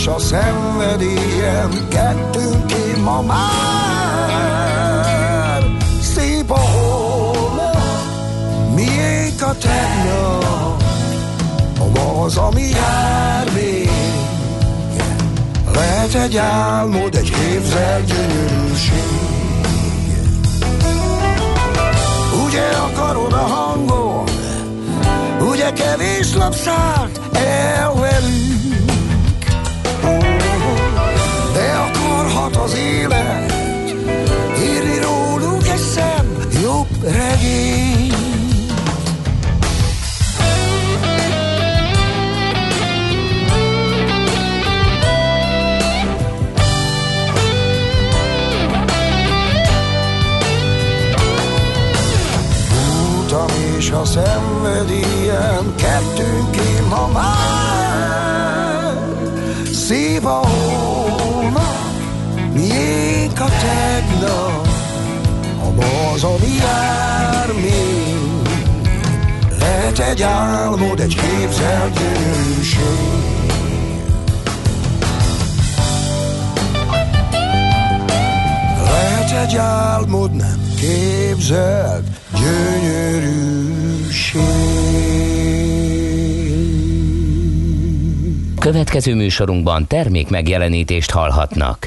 és a szenvedélyem kettőnk én ma már. Szép a holnap, miénk a tegnap, a ma az, ami jár még. Lehet egy álmod, egy képzelt gyönyörűség. Ugye akarod a hangot, ugye kevés lapszárt el regény. Voltam és a szenvedélyem kettőnk én ma már. Szép a holnap, miénk a tegnap, a ma az, ami jár még. Lehet egy álmod, egy képzelt gyönyörűség. Lehet egy álmod, nem képzelt gyönyörűség. Következő műsorunkban termék megjelenítést hallhatnak.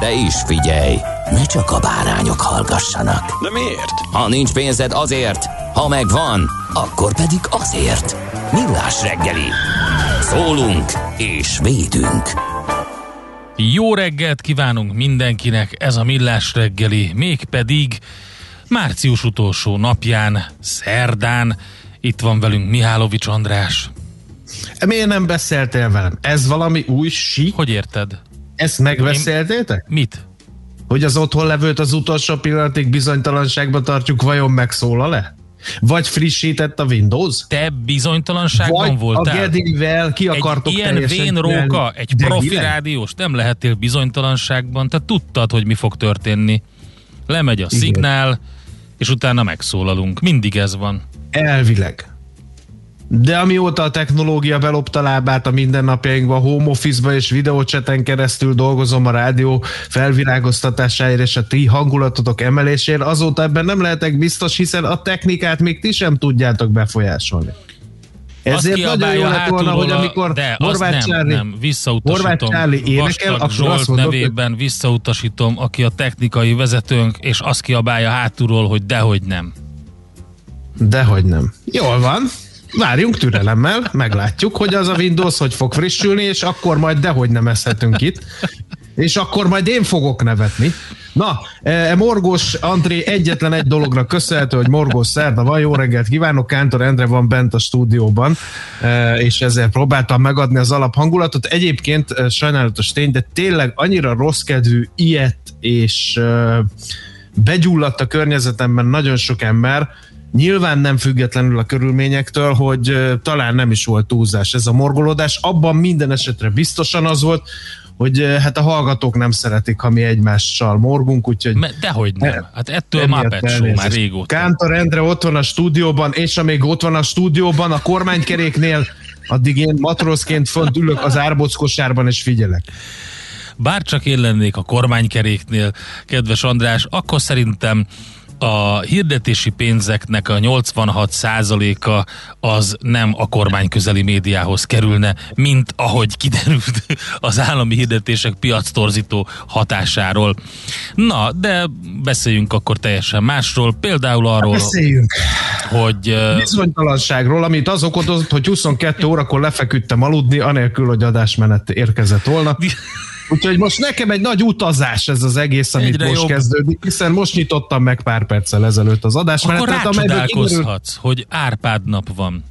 De is figyelj, ne csak a bárányok hallgassanak. De miért? Ha nincs pénzed azért, ha megvan, akkor pedig azért. Millás reggeli. Szólunk és védünk. Jó reggelt kívánunk mindenkinek, ez a Millás reggeli, mégpedig március utolsó napján, szerdán, itt van velünk Mihálovics András. Miért nem beszéltél velem? Ez valami új sí? Hogy érted? Ezt megbeszéltétek? Mit? Hogy az otthon levőt az utolsó pillanatig bizonytalanságban tartjuk, vajon megszólal-e? Vagy frissített a Windows? Te bizonytalanságban Vagy voltál? a Gedivel ki akartok egy ilyen vén róka, egy profi rádiós, nem lehetél bizonytalanságban, te tudtad, hogy mi fog történni. Lemegy a Igen. szignál, és utána megszólalunk. Mindig ez van. Elvileg. De amióta a technológia belopta lábát a mindennapjainkba, home office-ba és videócseten keresztül dolgozom a rádió felvirágoztatásáért és a ti hangulatotok emelésért, azóta ebben nem lehetek biztos, hiszen a technikát még ti sem tudjátok befolyásolni. Ezért nagyon jó lett volna, hogy amikor de Horváth nem, Csárli, nem, visszautasítom. Horváth Csárli énekel, akkor Zsolt azt mondod, hogy- nevében visszautasítom, aki a technikai vezetőnk, és azt kiabálja hátulról, hogy dehogy nem. Dehogy nem. Jól van. Várjunk türelemmel, meglátjuk, hogy az a Windows hogy fog frissülni, és akkor majd dehogy nem eszhetünk itt. És akkor majd én fogok nevetni. Na, e, Morgós André egyetlen egy dologra köszönhető, hogy Morgós szerda van. Jó reggelt kívánok, Kántor Endre van bent a stúdióban, e, és ezzel próbáltam megadni az alaphangulatot. Egyébként e, sajnálatos tény, de tényleg annyira rossz kedvű, ilyet és begyulladt a környezetemben nagyon sok ember, nyilván nem függetlenül a körülményektől, hogy talán nem is volt túlzás ez a morgolódás. Abban minden esetre biztosan az volt, hogy hát a hallgatók nem szeretik, ha mi egymással morgunk, úgyhogy dehogy nem. Hát ettől Muppet Show már régóta. Kántor Endre ott van a stúdióban, és amíg ott van a stúdióban, a kormánykeréknél, addig én matrózként fönt ülök az árbockosárban, és figyelek. Bár csak én lennék a kormánykeréknél, kedves András, akkor szerintem a hirdetési pénzeknek a 86%-a az nem a kormány közeli médiához kerülne, mint ahogy kiderült az állami hirdetések piactorzító hatásáról. Na, de beszéljünk akkor teljesen másról, például arról, Beszéljünk. hogy Bizonytalanságról, amit az okozott, hogy 22 órakor lefeküdtem aludni, anélkül, hogy adásmenet érkezett volna. Úgyhogy most nekem egy nagy utazás ez az egész, amit Egyre most jobb. kezdődik, hiszen most nyitottam meg pár perccel ezelőtt az akkor amelyből kiderül, rácsodálkozhatsz, hogy Árpád nap van.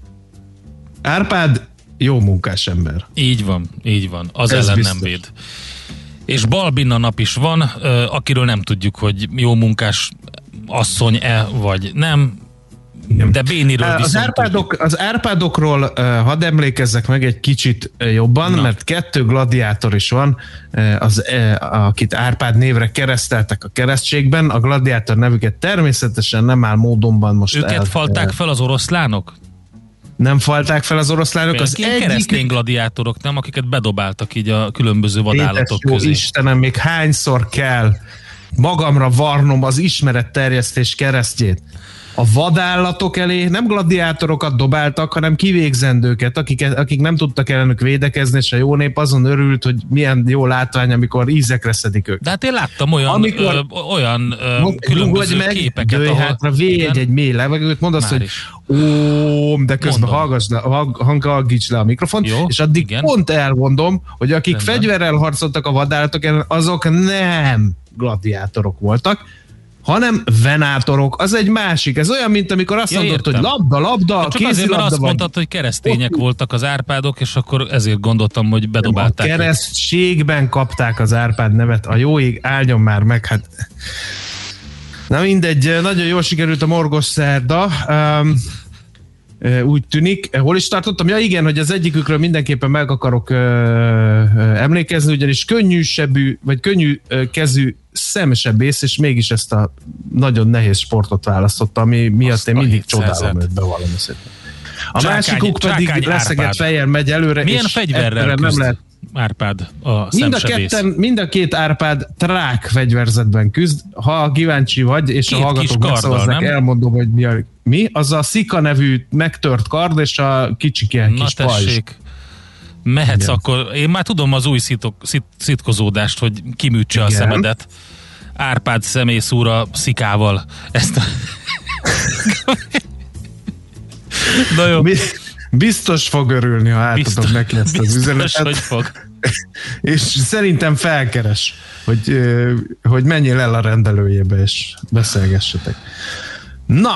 Árpád jó munkás ember. Így van, így van. Az Ez ellen biztos. nem véd. És Balbina nap is van, akiről nem tudjuk, hogy jó munkás asszony-e, vagy nem. De Béniről Az, viszont Árpádok, az Árpádokról uh, hadd emlékezzek meg egy kicsit uh, jobban, Na. Mert kettő gladiátor is van, az, akit Árpád névre kereszteltek a keresztségben. A gladiátor nevüket természetesen nem áll módonban most Őket el, falták fel az oroszlánok? Nem falták fel az oroszlánok. Az ilyen keresztény egyik gladiátorok, nem? Akiket bedobáltak így a különböző Édes vadállatok jó közé. Istenem, még hányszor kell magamra varnom az ismeretterjesztés keresztjét. A vadállatok elé nem gladiátorokat dobáltak, hanem kivégzendőket, akik, akik nem tudtak ellenük védekezni, és a jó nép azon örült, hogy milyen jó látvány, amikor ízekre szedik őket. De hát én láttam olyan, Amikor- ö, olyan ö, különböző meg, képeket, dőj hátra, védj Igen. egy mély levegőt, mondd azt, Már hogy ó, de közben Mondom. hallgass le, hangolgíts le a mikrofon, Jó, és addig igen. pont elmondom, hogy akik Rendben. fegyverrel harcoltak a vadállatok ellen, azok nem gladiátorok voltak, hanem venátorok. Az egy másik. Ez olyan, mint amikor azt Ja, mondod, értem. hogy labda, labda, Hát Csak azért, mert azt vagy. mondtad, hogy keresztények Ott- voltak az árpádok, és akkor ezért gondoltam, hogy A bedobálták. őket. keresztségben kapták az Árpád nevet. A jó ég áldjon már meg, hát... Na mindegy, nagyon jól sikerült a morgos szerda. Um, úgy tűnik. Hol is tartottam? Ja igen, hogy az egyikükről mindenképpen meg akarok ö, ö, emlékezni, ugyanis könnyű sebű, vagy könnyű ö, kezű szemsebész, és mégis ezt a nagyon nehéz sportot választotta, ami miatt Azt én mindig 700-et. csodálom őt, bevallom. A Csákány- másikuk pedig Csákány leszegett Árpád. fejjel megy előre, Milyen és fegyverrel nem lehet Árpád a Mind a, ketten, mind a két Árpád trák fegyverzetben küzd. Ha kíváncsi vagy, és Két a hallgatók nem? elmondom, hogy mi, a, mi. Az a Szika nevű megtört kard, és a kicsik ilyen Na kis pajzs. tessék. Mehetsz Igen. akkor. Én már tudom az új szitok, szit, szitkozódást, hogy kiműtse a Igen. szemedet. Árpád személyszúra szikával. Ezt a... Na jó. Mi, biztos fog örülni, ha átadom Biztos, neki ezt az biztos, üzenetet, hogy fog. és szerintem felkeres, hogy, hogy menjél el a rendelőjébe, és beszélgessetek. Na,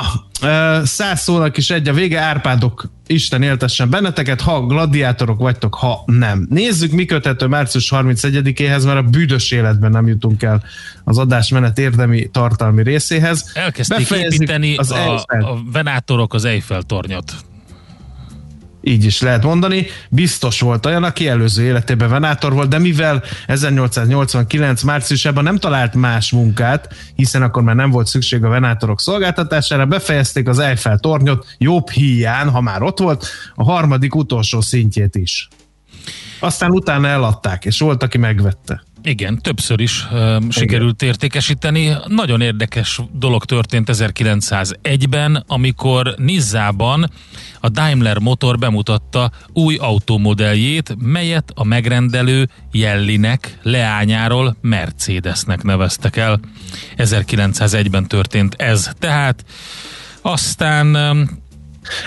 száz szónak is egy a vége, Árpádok, Isten éltessen benneteket, ha gladiátorok vagytok, ha nem. Nézzük, mi köthető március 31-éhez, mert a büdös életben nem jutunk el az adásmenet érdemi tartalmi részéhez. Elkezdték Befejezzük építeni az a, Eiffel. a venátorok az Eiffel tornyot. Így is lehet mondani. Biztos volt olyan, aki előző életében venátor volt, de mivel 1889 márciusában nem talált más munkát, hiszen akkor már nem volt szükség a venátorok szolgáltatására, befejezték az Eiffel tornyot jobb híján, ha már ott volt, a harmadik utolsó szintjét is. Aztán utána eladták, és volt, aki megvette. Igen, többször is uh, sikerült értékesíteni. Nagyon érdekes dolog történt 1901-ben, amikor Nizzában a Daimler Motor bemutatta új automodelljét, melyet a megrendelő Jellinek leányáról Mercedesnek neveztek el. 1901-ben történt ez. Tehát aztán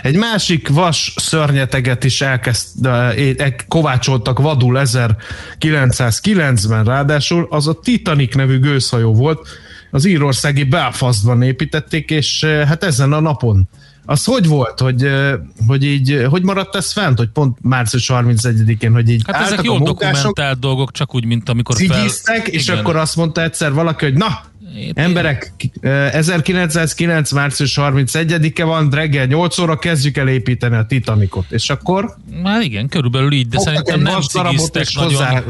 Egy másik vas szörnyeteget is elkezd, é- kovácsoltak vadul 1909-ben ráadásul, az a Titanic nevű gőzhajó volt, az írországi Belfastban építették, és eh, hát ezen a napon az hogy volt, hogy, eh, hogy így, eh, hogy maradt ez fent, hogy pont március 31-én, hogy így hát ezek jól dokumentált dolgok, csak úgy, mint amikor fel... és Igen. akkor azt mondta egyszer valaki, hogy na, Emberek, eh, 1909. március 31-e van, reggel 8 óra kezdjük el építeni a Titanicot. És akkor Hát igen, körülbelül így, de Fogtak szerintem nem cigiztek hozzá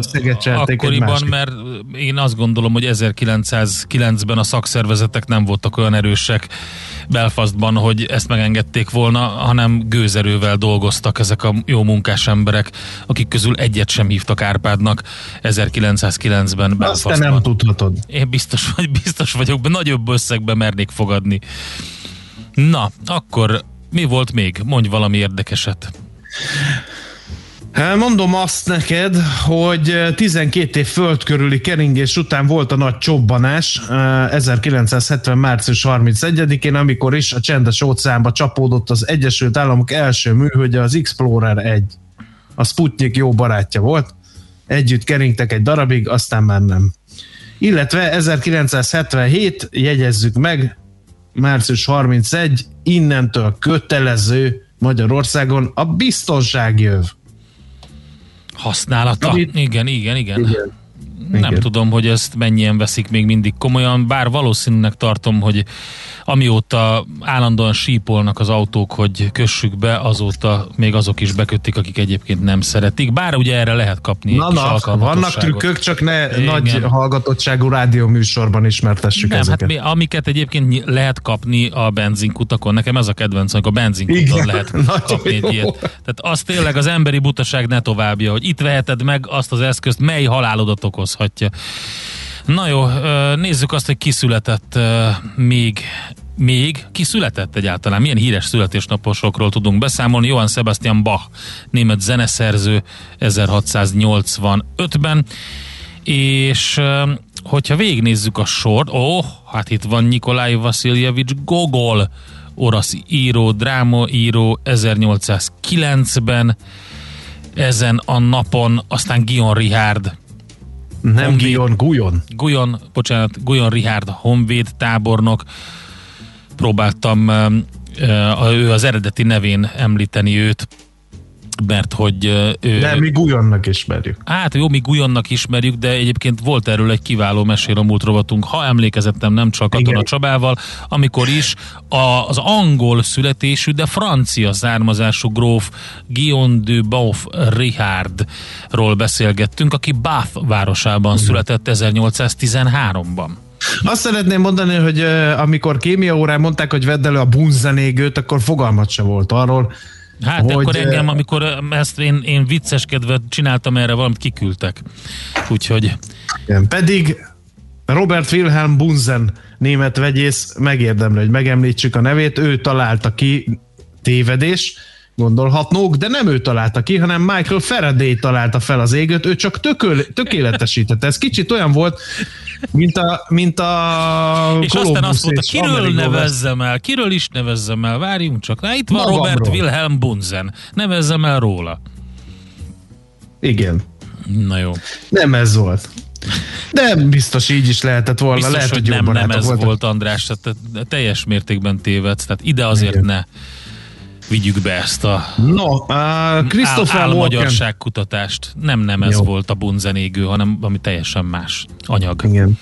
akkoriban, mert én azt gondolom, hogy 1909-ben a szakszervezetek nem voltak olyan erősek Belfastban, hogy ezt megengedték volna, hanem gőzerővel dolgoztak ezek a jó munkás emberek, akik közül egyet sem hívtak Árpádnak 1909-ben Azt te Belfastban. nem tudhatod. Én biztos, vagy biztos vagyok, nagyobb összegbe mernék fogadni. Na, akkor mi volt még? Mondj valami érdekeset. Mondom azt neked, hogy 12 év föld körüli keringés után volt a nagy csobbanás eh, 1970. március 31-én, amikor is a csendes óceánba csapódott az Egyesült Államok első műholdja, az Explorer 1. A Sputnik jó barátja volt. Együtt keringtek egy darabig, aztán már nem. Illetve 1977, jegyezzük meg, március 31, innentől kötelező Magyarországon a biztonságjöv. Használata. Amit- Igen, igen, igen. Igen. Nem Igen. tudom, hogy ezt mennyien veszik még mindig komolyan, bár valószínűnek tartom, hogy amióta állandóan sípolnak az autók, hogy kössük be, azóta még azok is beköttik, akik egyébként nem szeretik. Bár ugye erre lehet kapni Na, egy na, vannak trükkök, csak ne Igen. nagy hallgatottságú rádióműsorban ismertessük Nem, hát ezeket. mi, amiket egyébként lehet kapni a benzinkutakon, nekem ez a kedvenc, amikor a benzinkuton Igen, lehet kapni egy jó. ilyet. Tehát az tényleg az emberi butaság ne továbbja, hogy itt veheted meg azt az eszközt, mely halálodat okozhatja. Na jó, nézzük azt, hogy ki született ö, még még ki született egyáltalán? Milyen híres születésnaposokról tudunk beszámolni? Johann Sebastian Bach, német zeneszerző 1685-ben, és hogyha végignézzük a sort, ó, oh, hát itt van Nikolaj Vasiljevics Gogol, orosz író, drámaíró 1809-ben, ezen a napon, aztán Gion Richard, Nem Honvéd. Gion, Gujon. Guyon, bocsánat, Guyon Richard honvéd tábornok. Próbáltam ő az eredeti nevén említeni őt, mert hogy ő... De mi Gujonnak ismerjük. Hát jó, mi Guyonnak ismerjük, de egyébként volt erről egy kiváló mesél a múlt rovatunk, ha emlékezettem nem csak Katona Igen. Csabával, amikor is a, az angol születésű, de francia származású gróf Guillaume de Beauf Richardról beszélgettünk, aki Bath városában született 1813-ban. Azt szeretném mondani, hogy amikor kémia órán mondták, hogy vedd elő a bunzenégőt, akkor fogalmat se volt arról. Hát Hogy, akkor engem, amikor ezt én, én vicceskedve csináltam erre valamit, kiküldtek. Úgyhogy Igen. Pedig Robert Wilhelm Bunzen német vegyész megérdemli, hogy megemlítsük a nevét, ő találta ki tévedés, gondolhatnók, de nem ő találta ki, hanem Michael Faraday találta fel az égőt, ő csak tököl, tökéletesítette. Ez kicsit olyan volt, mint a, mint a És aztán Columbus azt mondta, kiről nevezzem el, kiről is nevezzem el, várjunk csak. Na, itt van Magamról. Robert Wilhelm Bunzen, nevezzem el róla. Igen. Na jó. Nem ez volt. De biztos így is lehetett volna. Biztos, Lehet, hogy hogy, nem, nem ez voltak. volt, András, tehát te- teljes mértékben tévedsz, tehát ide azért Igen. ne vigyük be ezt a No, uh, Christopher áll, magyarság kutatást. Nem, nem ez Jó. volt a bunzenégő, hanem ami teljesen más anyag. Igen.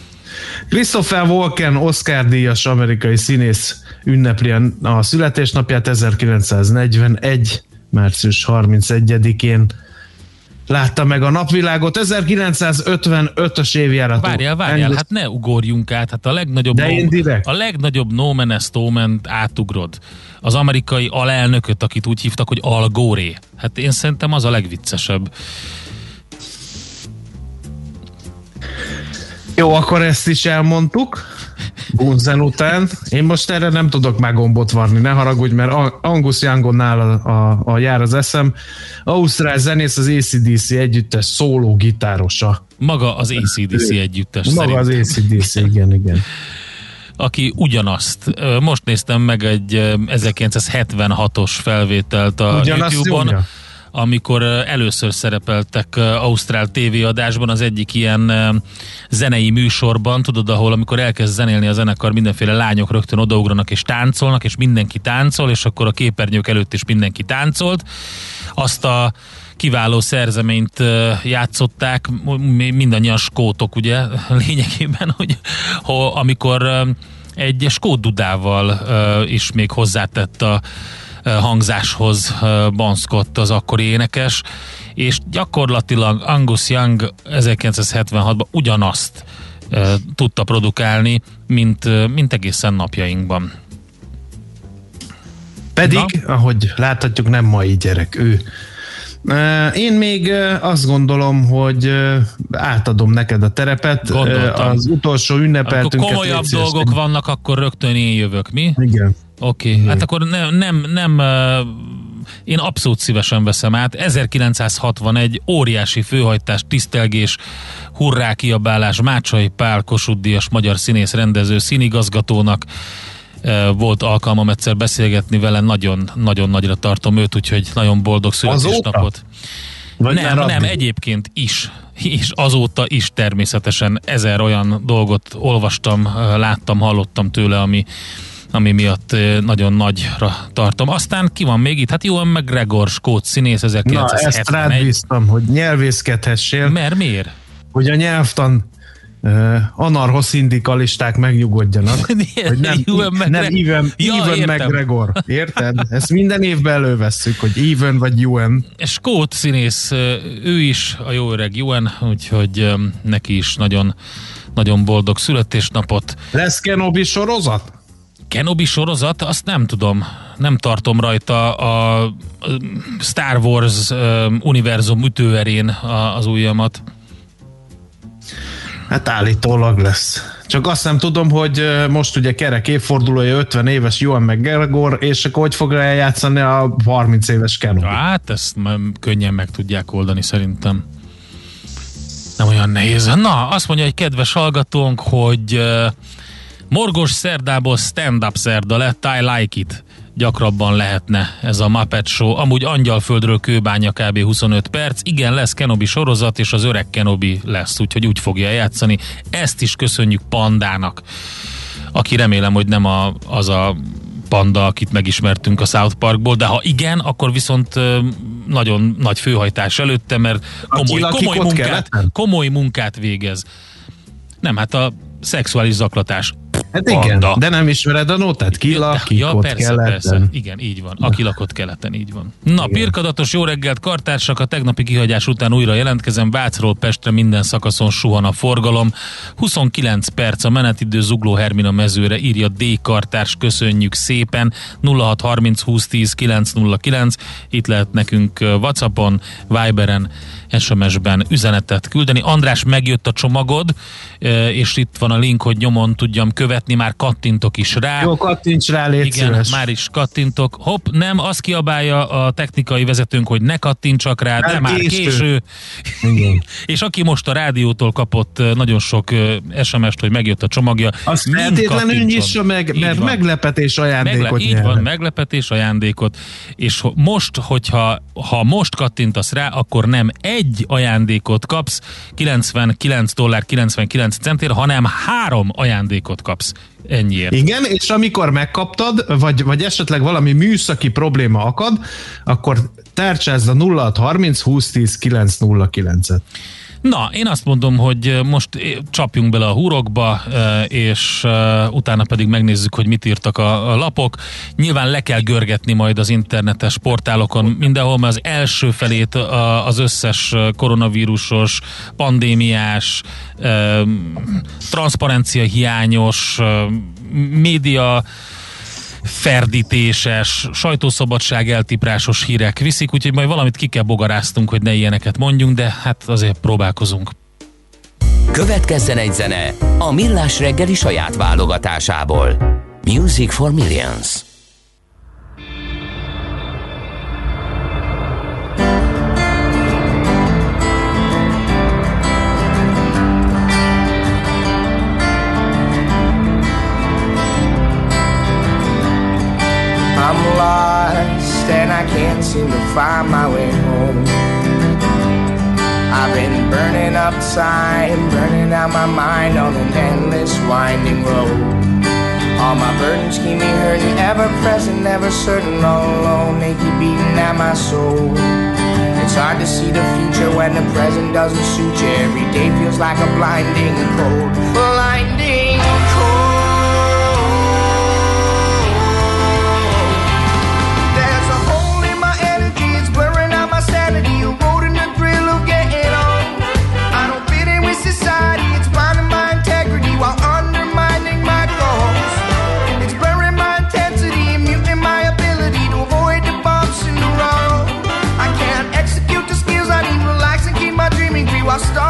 Christopher Walken, Oscar díjas amerikai színész ünnepli a születésnapját 1941. március 31-én látta meg a napvilágot. 1955-ös évjáratú. Várjál, várjál, hát ne ugorjunk át, hát a legnagyobb, De én direkt. a legnagyobb no no man átugrod. Az amerikai alelnököt, akit úgy hívtak, hogy Al Gore. Hát én szerintem az a legviccesebb. Jó, akkor ezt is elmondtuk. Bunzen után. Én most erre nem tudok már gombot varni, ne haragudj, mert Angus Youngonnál a, a, a jár az eszem. Ausztrál zenész az ACDC együttes szóló gitárosa. Maga az ACDC együttes Maga szerint, az ACDC, igen, igen. aki ugyanazt. Most néztem meg egy ö, 1976-os felvételt a Ugyanazt YouTube-on, nyomja? Amikor először szerepeltek Ausztrál tévéadásban az egyik ilyen zenei műsorban, tudod, ahol amikor elkezd zenélni a zenekar, mindenféle lányok rögtön odaugranak és táncolnak, és mindenki táncol, és akkor a képernyők előtt is mindenki táncolt. Azt a kiváló szerzeményt játszották, mi- mindannyian skótok, ugye, lényegében, hogy ho, amikor egy skót dudával is még hozzátett a hangzáshoz banszkodt az akkori énekes, és gyakorlatilag Angus Young 1976-ban ugyanazt tudta produkálni, mint, mint egészen napjainkban. Pedig, Na? ahogy láthatjuk, nem mai gyerek ő. Én még azt gondolom, hogy átadom neked a terepet. Gondoltam. Az utolsó ünnepeltünket. Akkor komolyabb dolgok vannak, akkor rögtön én jövök, mi? Igen. Oké, okay. hát akkor nem, nem, nem én abszolút szívesen veszem át. 1961 óriási főhajtás, tisztelgés, hurrá kiabálás Mácsai Pál Kossuth magyar színész rendező színigazgatónak volt alkalmam egyszer beszélgetni vele, nagyon-nagyon nagyra tartom őt, úgyhogy nagyon boldog születésnapot. Vagy nem, nem, egyébként is. És azóta is természetesen ezer olyan dolgot olvastam, láttam, hallottam tőle, ami, ami miatt nagyon nagyra tartom. Aztán ki van még itt? Hát jó, McGregor, skót színész 1971. Na, ezt rád bíztam, hogy nyelvészkedhessél. Mert miért? Hogy a nyelvtan uh, anarchoszindikalisták megnyugodjanak, hogy nem, Ewan nem Even, ja, Even McGregor. Érted? Ezt minden évben elővesszük, hogy Even vagy Ewan. Skót színész, ő is a jó öreg Ewan, úgyhogy neki is nagyon, nagyon boldog születésnapot. Lesz Kenobi sorozat? Kenobi sorozat, azt nem tudom. Nem tartom rajta a Star Wars univerzum ütőerén az ujjamat. Hát állítólag lesz. Csak azt nem tudom, hogy most ugye kerek évfordulója 50 éves Johan McGregor, és akkor hogy fog eljátszani a 30 éves Kenobi? Hát ezt könnyen meg tudják oldani szerintem. Nem olyan nehéz. Na, azt mondja egy kedves hallgatónk, hogy morgos szerdából stand-up szerda lett, I like it gyakrabban lehetne ez a Muppet Show. Amúgy Angyalföldről kőbánya kb. 25 perc. Igen, lesz Kenobi sorozat, és az öreg Kenobi lesz, úgyhogy úgy fogja játszani. Ezt is köszönjük Pandának, aki remélem, hogy nem a, az a panda, akit megismertünk a South Parkból, de ha igen, akkor viszont nagyon nagy főhajtás előtte, mert komoly, komoly, munkát, komoly munkát végez. Nem, hát a szexuális zaklatás Hát igen, de nem ismered a nótát? Ki lakik ja, ott persze, keleten? Persze. Igen, így van. Aki lakott keleten, így van. Na, igen. pirkadatos jó reggelt, kartársak, a tegnapi kihagyás után újra jelentkezem. Vácról Pestre minden szakaszon suhan a forgalom. 29 perc a menetidő Zugló Hermina mezőre, írja D. Kartárs, köszönjük szépen. 0630 2010 909, itt lehet nekünk Whatsappon, Viberen, SMS-ben üzenetet küldeni. András, megjött a csomagod, és itt van a link, hogy nyomon tudjam követni, már kattintok is rá. Jó, kattints rá, légy Igen, szíves. már is kattintok. Hopp, nem, azt kiabálja a technikai vezetőnk, hogy ne kattintsak rá, de már késő. késő. Igen. és aki most a rádiótól kapott nagyon sok SMS-t, hogy megjött a csomagja, azt feltétlenül nyissa meg, mert van. meglepetés ajándékot Megle- Így van, meglepetés ajándékot, és most, hogyha ha most kattintasz rá, akkor nem egy ajándékot kapsz, 99 dollár 99 centért, hanem három ajándékot kapsz ennyiért. Igen, és amikor megkaptad, vagy, vagy esetleg valami műszaki probléma akad, akkor tárcsázd a 0630 2010 909-et. Na, én azt mondom, hogy most csapjunk bele a húrokba, és utána pedig megnézzük, hogy mit írtak a, lapok. Nyilván le kell görgetni majd az internetes portálokon mindenhol, mert az első felét az összes koronavírusos, pandémiás, transzparencia hiányos, média ferdítéses, sajtószabadság eltiprásos hírek viszik, úgyhogy majd valamit ki kell bogaráztunk, hogy ne ilyeneket mondjunk, de hát azért próbálkozunk. Következzen egy zene a Millás reggeli saját válogatásából. Music for Millions. Seem to find my way home. I've been burning up time, burning out my mind on an endless winding road. All my burdens keep me hurting, ever present, ever certain, all alone, they keep beating at my soul. It's hard to see the future when the present doesn't suit you. Every day feels like a blinding cold, star.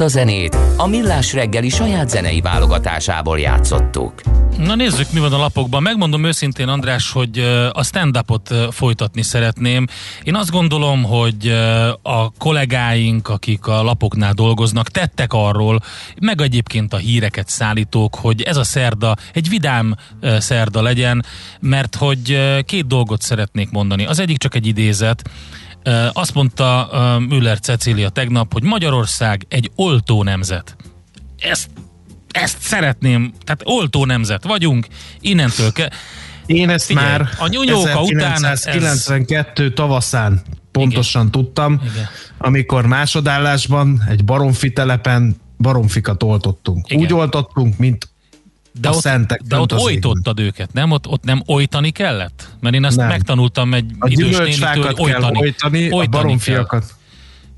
Ezt a zenét a Millás reggeli saját zenei válogatásából játszottuk. Na nézzük, mi van a lapokban. Megmondom őszintén, András, hogy a stand-upot folytatni szeretném. Én azt gondolom, hogy a kollégáink, akik a lapoknál dolgoznak, tettek arról, meg egyébként a híreket szállítók, hogy ez a szerda egy vidám szerda legyen, mert hogy két dolgot szeretnék mondani. Az egyik csak egy idézet, azt mondta Müller Cecília tegnap, hogy Magyarország egy oltó nemzet. Ezt, ezt szeretném, tehát oltó nemzet vagyunk, innentől ke- Én ezt Figyelj, már a nyúnyóka után 1992 ez... tavaszán pontosan Igen. tudtam, Igen. amikor másodállásban egy baromfi telepen baromfikat oltottunk. Igen. Úgy oltottunk, mint de a ott, szentek de ott ojtottad őket, nem? Ott, ott nem ojtani kellett? Mert én ezt Nem. megtanultam egy A idős nénitől, hogy kell ojtani, ojtani, a ojtani baromfiakat. kell.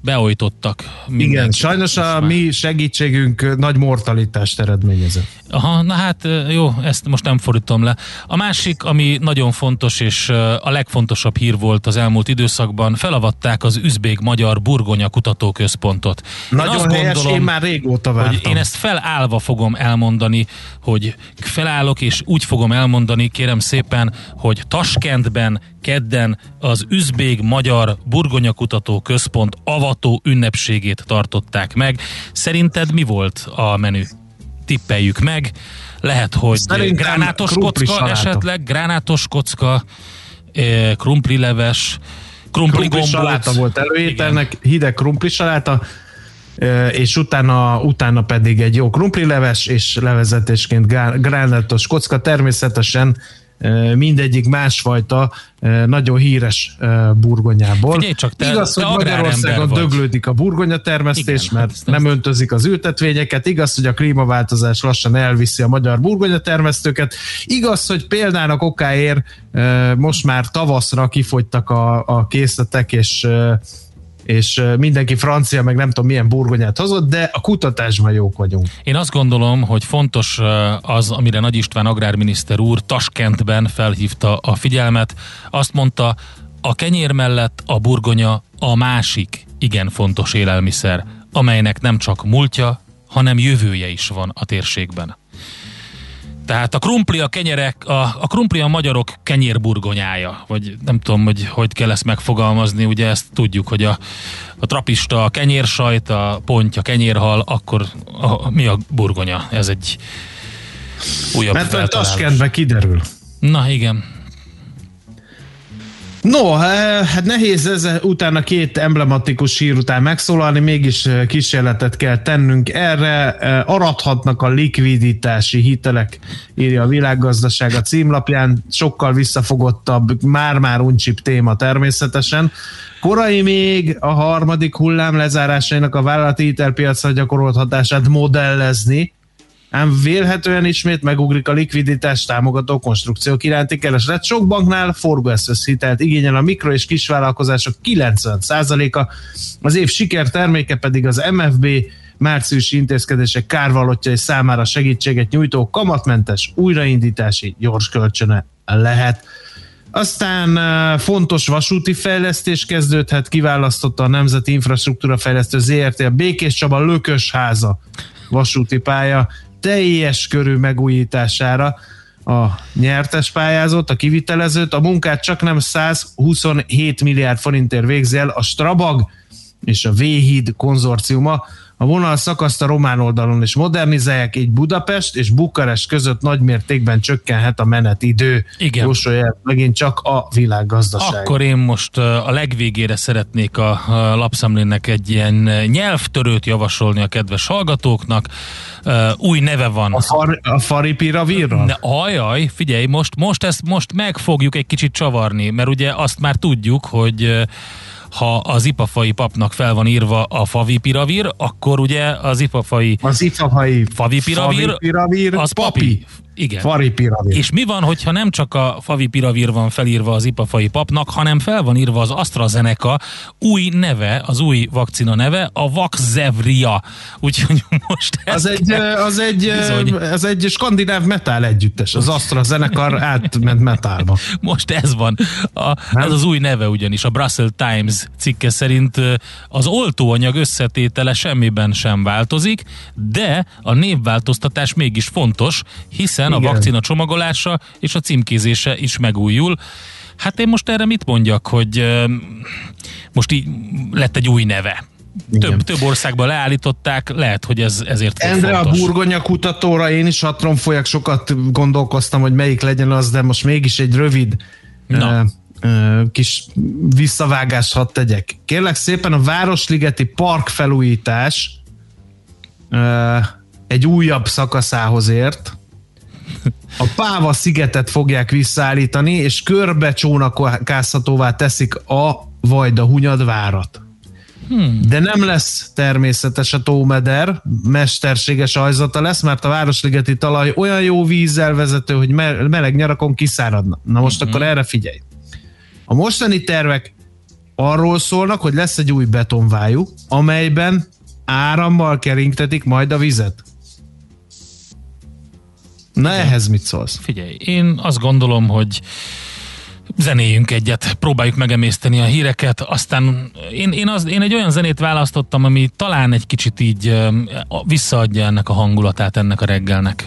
Beojtottak. Igen, sajnos a már. mi segítségünk nagy mortalitást eredményezett. Aha, na hát jó, ezt most nem fordítom le. A másik, ami nagyon fontos, és a legfontosabb hír volt az elmúlt időszakban, felavatták az üzbék-magyar burgonya kutatóközpontot. Nagyon azt helyes, gondolom, én már régóta vártam. hogy én ezt felállva fogom elmondani, hogy felállok, és úgy fogom elmondani, kérem szépen, hogy Taskentben kedden az üzbék-magyar burgonyakutató központ avató ünnepségét tartották meg. Szerinted mi volt a menü? Tippeljük meg. Lehet, hogy Szerintem gránátos krumpli kocka esetleg, gránátos kocka, eh, krumplileves, krumpli krumpli saláta volt előételnek, hideg krumpli saláta, ö, és utána, utána pedig egy jó krumplileves, és levezetésként gránátos kocka. Természetesen mindegyik másfajta nagyon híres burgonyából. Figyelj csak, te- igaz, te hogy Magyarországon vagy. döglődik a burgonya termesztés, Igen, mert ezt- nem öntözik az ültetvényeket. Igaz, hogy a klímaváltozás lassan elviszi a magyar burgonya termesztőket. Igaz, hogy példának okáért most már tavaszra kifogytak a, a készletek, és és mindenki francia, meg nem tudom milyen burgonyát hozott, de a kutatásban jók vagyunk. Én azt gondolom, hogy fontos az, amire Nagy István agrárminiszter úr Taskentben felhívta a figyelmet. Azt mondta, a kenyér mellett a burgonya a másik igen fontos élelmiszer, amelynek nem csak múltja, hanem jövője is van a térségben. Tehát a krumpli a kenyerek, a, a krumpli a magyarok kenyérburgonyája, vagy nem tudom, hogy hogy kell ezt megfogalmazni, ugye ezt tudjuk, hogy a, a trapista a kenyérsajt, a pontja kenyérhal, akkor a, mi a burgonya? Ez egy újabb Mert feltalálás. Taskentben kiderül. Na igen, No, eh, hát nehéz ez utána két emblematikus hír után megszólalni, mégis eh, kísérletet kell tennünk erre. Eh, Arathatnak a likviditási hitelek, írja a világgazdaság a címlapján, sokkal visszafogottabb, már-már uncsip téma természetesen. Korai még a harmadik hullám lezárásainak a vállalati hitelpiacra gyakorolt hatását modellezni, ám vélhetően ismét megugrik a likviditás támogató konstrukciók iránti kereslet. Sok banknál forgóeszköz hitelt igényel a mikro- és kisvállalkozások 90%-a, az év sikerterméke pedig az MFB márciusi intézkedések kárvalotjai számára segítséget nyújtó kamatmentes újraindítási gyors kölcsöne lehet. Aztán fontos vasúti fejlesztés kezdődhet, kiválasztotta a Nemzeti Infrastruktúra Fejlesztő ZRT a Békés Csaba Lökösháza vasúti pálya teljes körű megújítására a nyertes pályázót, a kivitelezőt. A munkát csak nem 127 milliárd forintért végzi el a Strabag és a V-híd konzorciuma. A vonal szakaszt a román oldalon is modernizálják, így Budapest és Bukarest között nagy mértékben csökkenhet a menetidő. Igen. Jósolja megint csak a világgazdaság. Akkor én most a legvégére szeretnék a, lapszemlének egy ilyen nyelvtörőt javasolni a kedves hallgatóknak. Új neve van. A, far, a? De ajaj, figyelj, most, most ezt most meg fogjuk egy kicsit csavarni, mert ugye azt már tudjuk, hogy ha az ipafai papnak fel van írva a favipiravir, akkor ugye az ipafai Az ifahai favipiravir, favipiravir az papi. papi. Igen. Fari piramid. És mi van, hogyha nem csak a favipiravir van felírva az ipafai papnak, hanem fel van írva az AstraZeneca új neve, az új vakcina neve, a Vaxzevria. Úgyhogy most Az egy, az egy, Bizony. az egy skandináv metal együttes. Az AstraZeneca átment metálba. Most ez van. A, ez az új neve ugyanis. A Brussels Times cikke szerint az oltóanyag összetétele semmiben sem változik, de a névváltoztatás mégis fontos, hiszen a Igen. vakcina csomagolása és a címkézése is megújul. Hát én most erre mit mondjak, hogy most így lett egy új neve. Több, több országban leállították, lehet, hogy ez ezért Endre a burgonya kutatóra én is hatron folyak, sokat gondolkoztam, hogy melyik legyen az, de most mégis egy rövid Na. ö, kis visszavágást hadd tegyek. Kérlek szépen a Városligeti park felújítás egy újabb szakaszához ért. A Páva szigetet fogják visszaállítani, és körbe csónakázhatóvá teszik a Vajda Hunyad várat. De nem lesz természetes a tómeder, mesterséges ajzata lesz, mert a Városligeti talaj olyan jó vízzel vezető, hogy me- meleg nyarakon kiszáradna. Na most akkor erre figyelj. A mostani tervek arról szólnak, hogy lesz egy új betonvájú, amelyben árammal keringtetik majd a vizet. Na ehhez mit szólsz? Figyelj, én azt gondolom, hogy zenéljünk egyet, próbáljuk megemészteni a híreket, aztán én, én, az, én egy olyan zenét választottam, ami talán egy kicsit így visszaadja ennek a hangulatát ennek a reggelnek.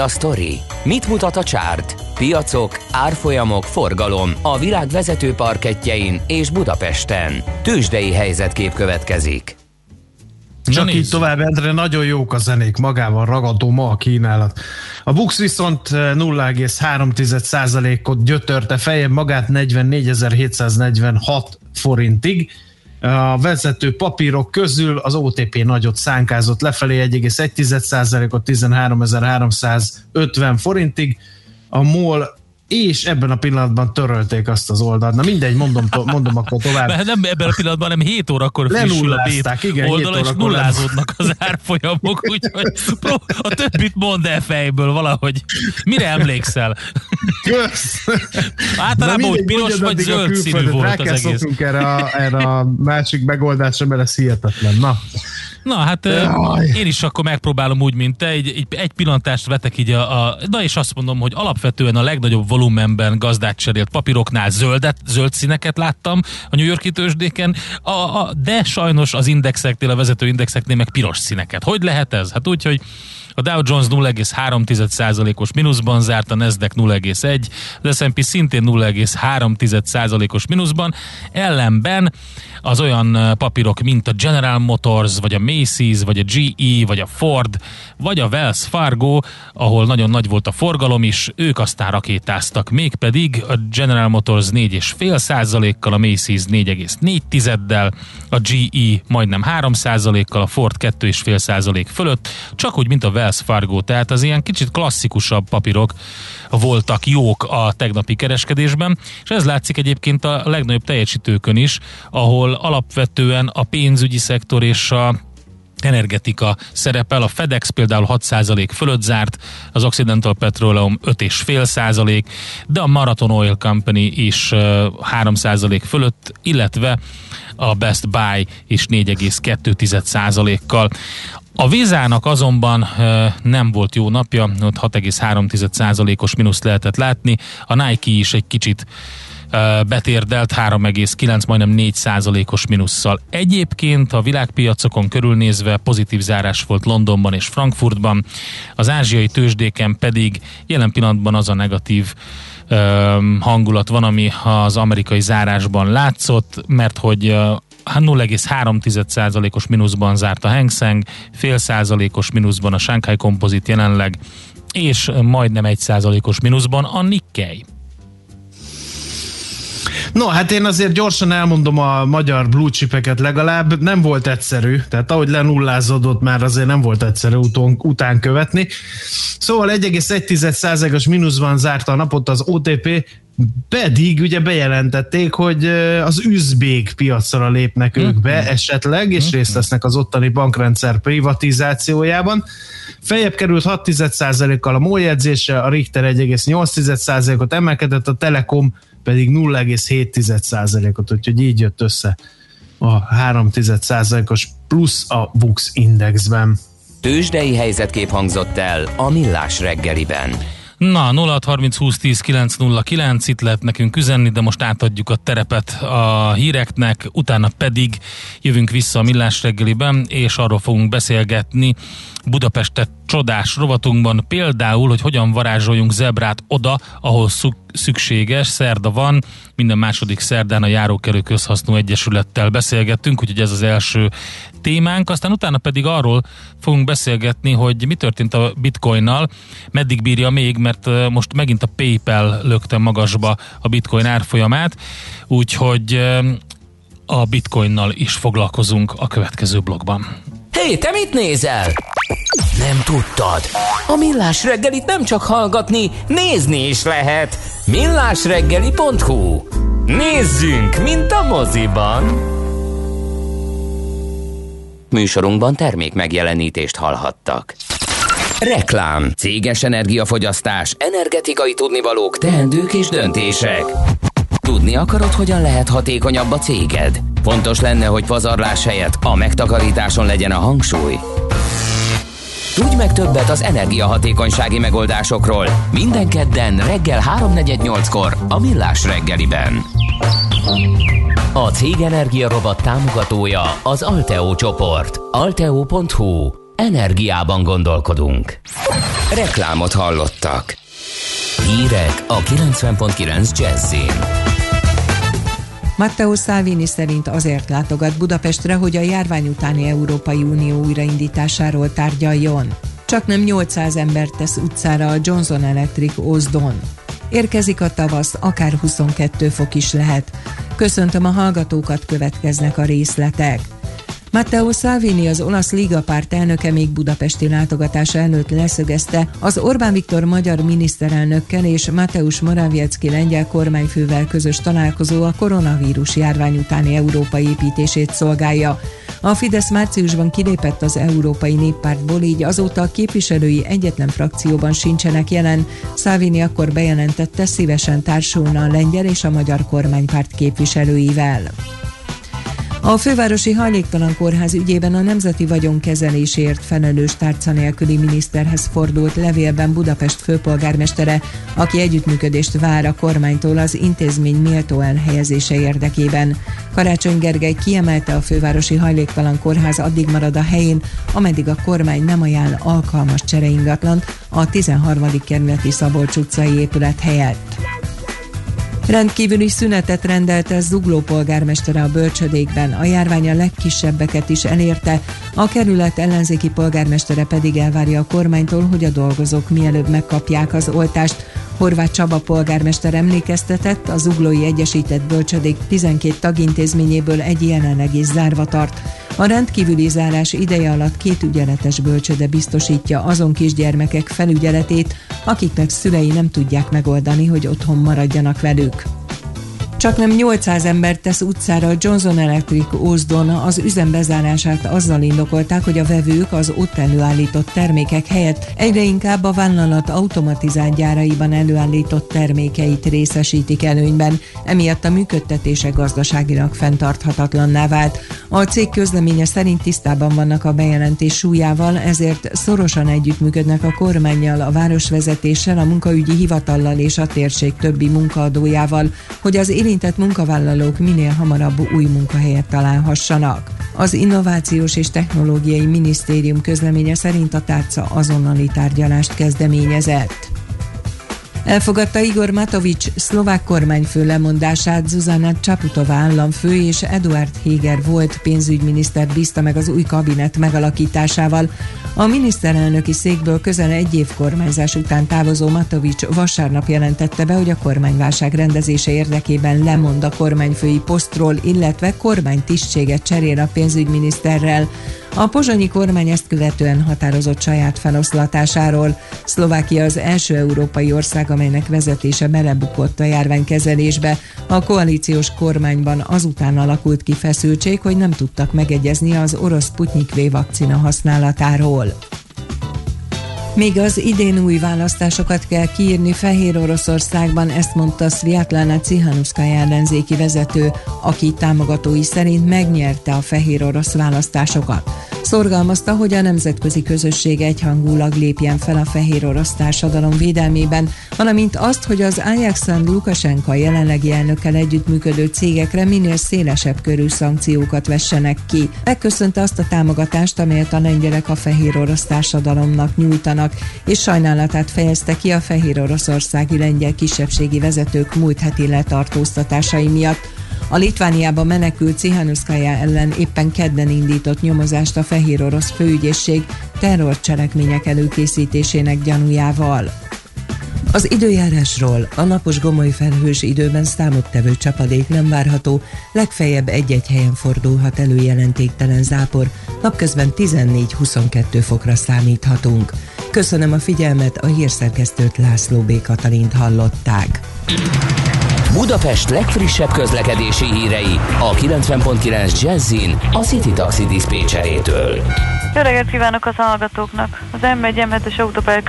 A sztori? Mit mutat a csárt? Piacok, árfolyamok, forgalom a világ vezető parketjein és Budapesten. Tősdei helyzetkép következik. Csak Na így tovább, Endre, nagyon jók a zenék, magával ragadó ma a kínálat. A Bux viszont eh, 0,3%-ot gyötörte feljebb magát 44.746 forintig. A vezető papírok közül az OTP nagyot szánkázott lefelé 1,1%-ot 13.350 forintig. A MOL és ebben a pillanatban törölték azt az oldalt. Na mindegy, mondom, to- mondom akkor tovább. Mert nem ebben a pillanatban, hanem 7 órakor frissül a bét igen, oldala, hét és nullázódnak az árfolyamok, úgyhogy a többit mondd el fejből valahogy. Mire emlékszel? Kösz! Általában úgy piros vagy zöld színű volt az egész. erre a, erre a másik megoldásra, mert ez hihetetlen. Na, Na hát Jaj. én is akkor megpróbálom úgy, mint te, egy, egy, egy pillantást vetek így a, a, na és azt mondom, hogy alapvetően a legnagyobb volumenben gazdát cserélt papíroknál zöldet, zöld színeket láttam a New Yorki tőzsdéken, a, a, de sajnos az indexeknél, a vezető indexeknél meg piros színeket. Hogy lehet ez? Hát úgy, hogy a Dow Jones 0,3%-os mínuszban zárt, a Nasdaq 0,1, az S&P szintén 0,3%-os mínuszban, ellenben az olyan papírok, mint a General Motors, vagy a Macy's, vagy a GE, vagy a Ford, vagy a Wells Fargo, ahol nagyon nagy volt a forgalom is, ők aztán rakétáztak. Mégpedig a General Motors 4,5 százalékkal, a Macy's 4,4-del, a GE majdnem 3 százalékkal, a Ford 2,5 százalék fölött, csak úgy, mint a Wells Fargo. Tehát az ilyen kicsit klasszikusabb papírok voltak jók a tegnapi kereskedésben, és ez látszik egyébként a legnagyobb teljesítőkön is, ahol alapvetően a pénzügyi szektor és a energetika szerepel. A FedEx például 6% fölött zárt, az Occidental Petroleum 5,5%, de a Marathon Oil Company is 3% fölött, illetve a Best Buy is 4,2%-kal. A Vizának azonban nem volt jó napja, ott 6,3%-os mínusz lehetett látni, a Nike is egy kicsit betérdelt 3,9, majdnem 4 százalékos minusszal. Egyébként a világpiacokon körülnézve pozitív zárás volt Londonban és Frankfurtban, az ázsiai tőzsdéken pedig jelen pillanatban az a negatív hangulat van, ami az amerikai zárásban látszott, mert hogy 0,3%-os mínuszban zárt a Hang Seng, fél százalékos mínuszban a Shanghai Composite jelenleg, és majdnem egy százalékos mínuszban a Nikkei. No, hát én azért gyorsan elmondom a magyar blue chipeket legalább. Nem volt egyszerű, tehát ahogy lenullázódott már azért nem volt egyszerű utón, után követni. Szóval 1,1%-os mínuszban zárta a napot az OTP, pedig ugye bejelentették, hogy az üzbék piacra lépnek ők be esetleg, és mm. részt vesznek az ottani bankrendszer privatizációjában. Feljebb került 6,1%-kal a MOL jegyzése, a Richter 1,8%-ot emelkedett, a Telekom pedig 0,7%-ot, úgyhogy így jött össze a 3,1%-os plusz a Bux Indexben. Tőzsdei helyzetkép hangzott el a Millás reggeliben. Na, 0630 20 10 909, itt lehet nekünk üzenni, de most átadjuk a terepet a híreknek, utána pedig jövünk vissza a Millás reggeliben, és arról fogunk beszélgetni Budapestet csodás rovatunkban, például, hogy hogyan varázsoljunk zebrát oda, ahol szükséges, szerda van, minden második szerdán a Járókelő Közhasznú Egyesülettel beszélgettünk, úgyhogy ez az első témánk, aztán utána pedig arról fogunk beszélgetni, hogy mi történt a bitcoinnal, meddig bírja még, mert most megint a PayPal lökte magasba a bitcoin árfolyamát, úgyhogy a bitcoinnal is foglalkozunk a következő blogban. Hé, hey, te mit nézel? Nem tudtad? A Millás reggelit nem csak hallgatni, nézni is lehet. millásreggeli.hu Nézzünk, mint a moziban! Műsorunkban termék megjelenítést hallhattak. Reklám, céges energiafogyasztás, energetikai tudnivalók, teendők és döntések. Tudni akarod, hogyan lehet hatékonyabb a céged? Fontos lenne, hogy pazarlás helyett a megtakarításon legyen a hangsúly. Tudj meg többet az energiahatékonysági megoldásokról minden kedden reggel 3.48-kor a Millás reggeliben. A Cég Energia Robot támogatója az Alteo csoport. Alteo.hu. Energiában gondolkodunk. Reklámot hallottak. Hírek a 90.9 Jazzin. Matteo Salvini szerint azért látogat Budapestre, hogy a járvány utáni Európai Unió újraindításáról tárgyaljon. Csak nem 800 ember tesz utcára a Johnson Electric Osdon. Érkezik a tavasz, akár 22 fok is lehet. Köszöntöm a hallgatókat, következnek a részletek. Matteo Salvini, az olasz Liga párt elnöke még budapesti látogatása előtt leszögezte, az Orbán Viktor magyar miniszterelnökkel és Mateusz Morawiecki lengyel kormányfővel közös találkozó a koronavírus járvány utáni Európa építését szolgálja. A Fidesz márciusban kilépett az Európai Néppártból, így azóta a képviselői egyetlen frakcióban sincsenek jelen. Szávini akkor bejelentette, szívesen társulna a lengyel és a magyar kormánypárt képviselőivel. A fővárosi hajléktalan kórház ügyében a Nemzeti Vagyonkezelésért felelős tárca nélküli miniszterhez fordult levélben Budapest főpolgármestere, aki együttműködést vár a kormánytól az intézmény méltó elhelyezése érdekében. Karácsony Gergely kiemelte a fővárosi hajléktalan kórház addig marad a helyén, ameddig a kormány nem ajánl alkalmas csereingatlant a 13. kerületi Szabolcs utcai épület helyett. Rendkívüli szünetet rendelte Zugló polgármestere a bölcsödékben, a járvány a legkisebbeket is elérte, a kerület ellenzéki polgármestere pedig elvárja a kormánytól, hogy a dolgozók mielőbb megkapják az oltást. Horváth Csaba polgármester emlékeztetett, a Zuglói Egyesített Bölcsödék 12 tagintézményéből egy jelenleg is zárva tart. A rendkívüli zárás ideje alatt két ügyeletes bölcsöde biztosítja azon kisgyermekek felügyeletét, akiknek szülei nem tudják megoldani, hogy otthon maradjanak velük. Csak nem 800 ember tesz utcára a Johnson Electric Ózdon az üzem bezárását azzal indokolták, hogy a vevők az ott előállított termékek helyett egyre inkább a vállalat automatizált gyáraiban előállított termékeit részesítik előnyben, emiatt a működtetése gazdaságilag fenntarthatatlanná vált. A cég közleménye szerint tisztában vannak a bejelentés súlyával, ezért szorosan együttműködnek a kormányjal, a városvezetéssel, a munkaügyi hivatallal és a térség többi munkaadójával, hogy az érintett munkavállalók minél hamarabb új munkahelyet találhassanak. Az Innovációs és Technológiai Minisztérium közleménye szerint a tárca azonnali tárgyalást kezdeményezett. Elfogadta Igor Matovics szlovák kormányfő lemondását, Zuzana Csaputová államfő és Eduard Heger volt pénzügyminiszter bízta meg az új kabinet megalakításával. A miniszterelnöki székből közel egy év kormányzás után távozó Matovics vasárnap jelentette be, hogy a kormányválság rendezése érdekében lemond a kormányfői posztról, illetve kormánytisztséget cserél a pénzügyminiszterrel. A pozsonyi kormány ezt követően határozott saját feloszlatásáról. Szlovákia az első európai ország, amelynek vezetése belebukott a járványkezelésbe. A koalíciós kormányban azután alakult ki feszültség, hogy nem tudtak megegyezni az orosz Sputnik V vakcina használatáról. Még az idén új választásokat kell kiírni Fehér Oroszországban, ezt mondta Sviatlana Cihanuszkai ellenzéki vezető, aki támogatói szerint megnyerte a fehér orosz választásokat. Szorgalmazta, hogy a nemzetközi közösség egyhangulag lépjen fel a fehér orosz társadalom védelmében, valamint azt, hogy az Alexandr Lukasenka jelenlegi elnökkel együttműködő cégekre minél szélesebb körű szankciókat vessenek ki. Megköszönte azt a támogatást, amelyet a lengyelek a fehér orosz társadalomnak nyújtanak, és sajnálatát fejezte ki a fehér oroszországi lengyel kisebbségi vezetők múlt heti letartóztatásai miatt. A Litvániába menekült Cihanuszkaja ellen éppen kedden indított nyomozást a fehér orosz főügyészség terrorcselekmények előkészítésének gyanújával. Az időjárásról a napos gomoly felhős időben számottevő csapadék nem várható, legfeljebb egy-egy helyen fordulhat elő jelentéktelen zápor, napközben 14-22 fokra számíthatunk. Köszönöm a figyelmet, a hírszerkesztőt László B. Katalint hallották. Budapest legfrissebb közlekedési hírei a 90.9 Jazzin a City Taxi Dispécsejétől. Jó reggelt kívánok az hallgatóknak! Az M1 M7-es autópálya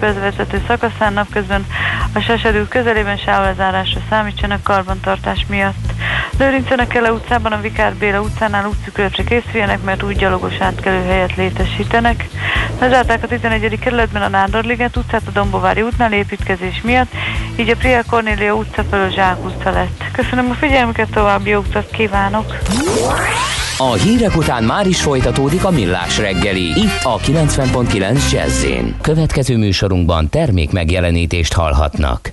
bevezető szakaszán napközben a Sesedő közelében sávlezárásra számítsanak karbantartás miatt. Lőrincönökele utcában a Vikár Béla utcánál útszükületre készüljenek, mert úgy gyalogos átkelő helyet létesítenek. Lezárták a 11. kerületben a Nándorliget utcát a Dombovári útnál építkezés miatt, így a Priya Cornélia utca felől Zsák utca lett. Köszönöm a figyelmüket, további jó utat kívánok! A hírek után már is folytatódik a millás reggeli, itt a 90.9 jazz Következő műsorunkban termék megjelenítést hallhatnak.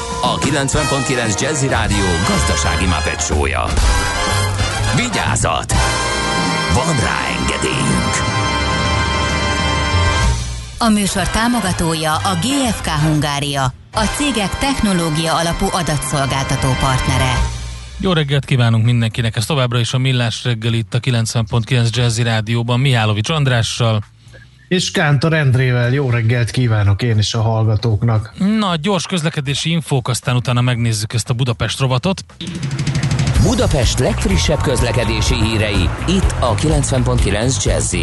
a 90.9 Jazzy Rádió gazdasági mapetsója. Vigyázat! Van rá engedélyünk! A műsor támogatója a GFK Hungária, a cégek technológia alapú adatszolgáltató partnere. Jó reggelt kívánunk mindenkinek, ez továbbra is a Millás reggel itt a 90.9 Jazzy Rádióban Mihálovics Andrással. És Kántor Endrével jó reggelt kívánok én is a hallgatóknak. Na, gyors közlekedési infók, aztán utána megnézzük ezt a Budapest rovatot. Budapest legfrissebb közlekedési hírei, itt a 90.9 jazz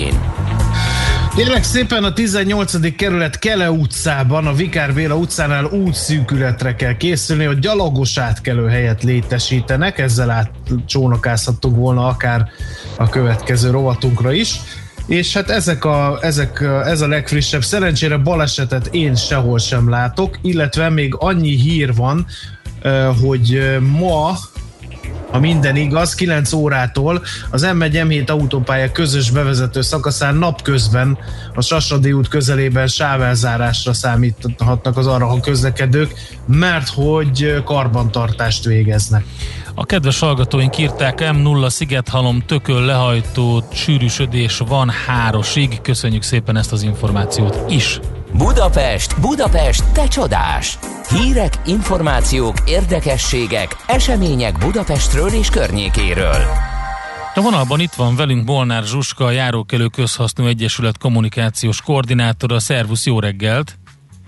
Kérlek szépen a 18. kerület Kele utcában, a Vikár Béla utcánál útszűkületre kell készülni, hogy gyalogos átkelő helyet létesítenek, ezzel át csónakázhattunk volna akár a következő rovatunkra is. És hát ezek a, ezek, ez a legfrissebb. Szerencsére balesetet én sehol sem látok, illetve még annyi hír van, hogy ma ha minden igaz, 9 órától az M1 M7 autópálya közös bevezető szakaszán napközben a Sasadi út közelében sávelzárásra számíthatnak az arra közlekedők, mert hogy karbantartást végeznek. A kedves hallgatóink írták M0 Szigethalom tököl lehajtó sűrűsödés van hárosig. Köszönjük szépen ezt az információt is. Budapest, Budapest, te csodás! Hírek, információk, érdekességek, események Budapestről és környékéről. A vonalban itt van velünk Molnár Zsuska, a Járókelő Közhasznú Egyesület kommunikációs koordinátora. Szervusz, jó reggelt!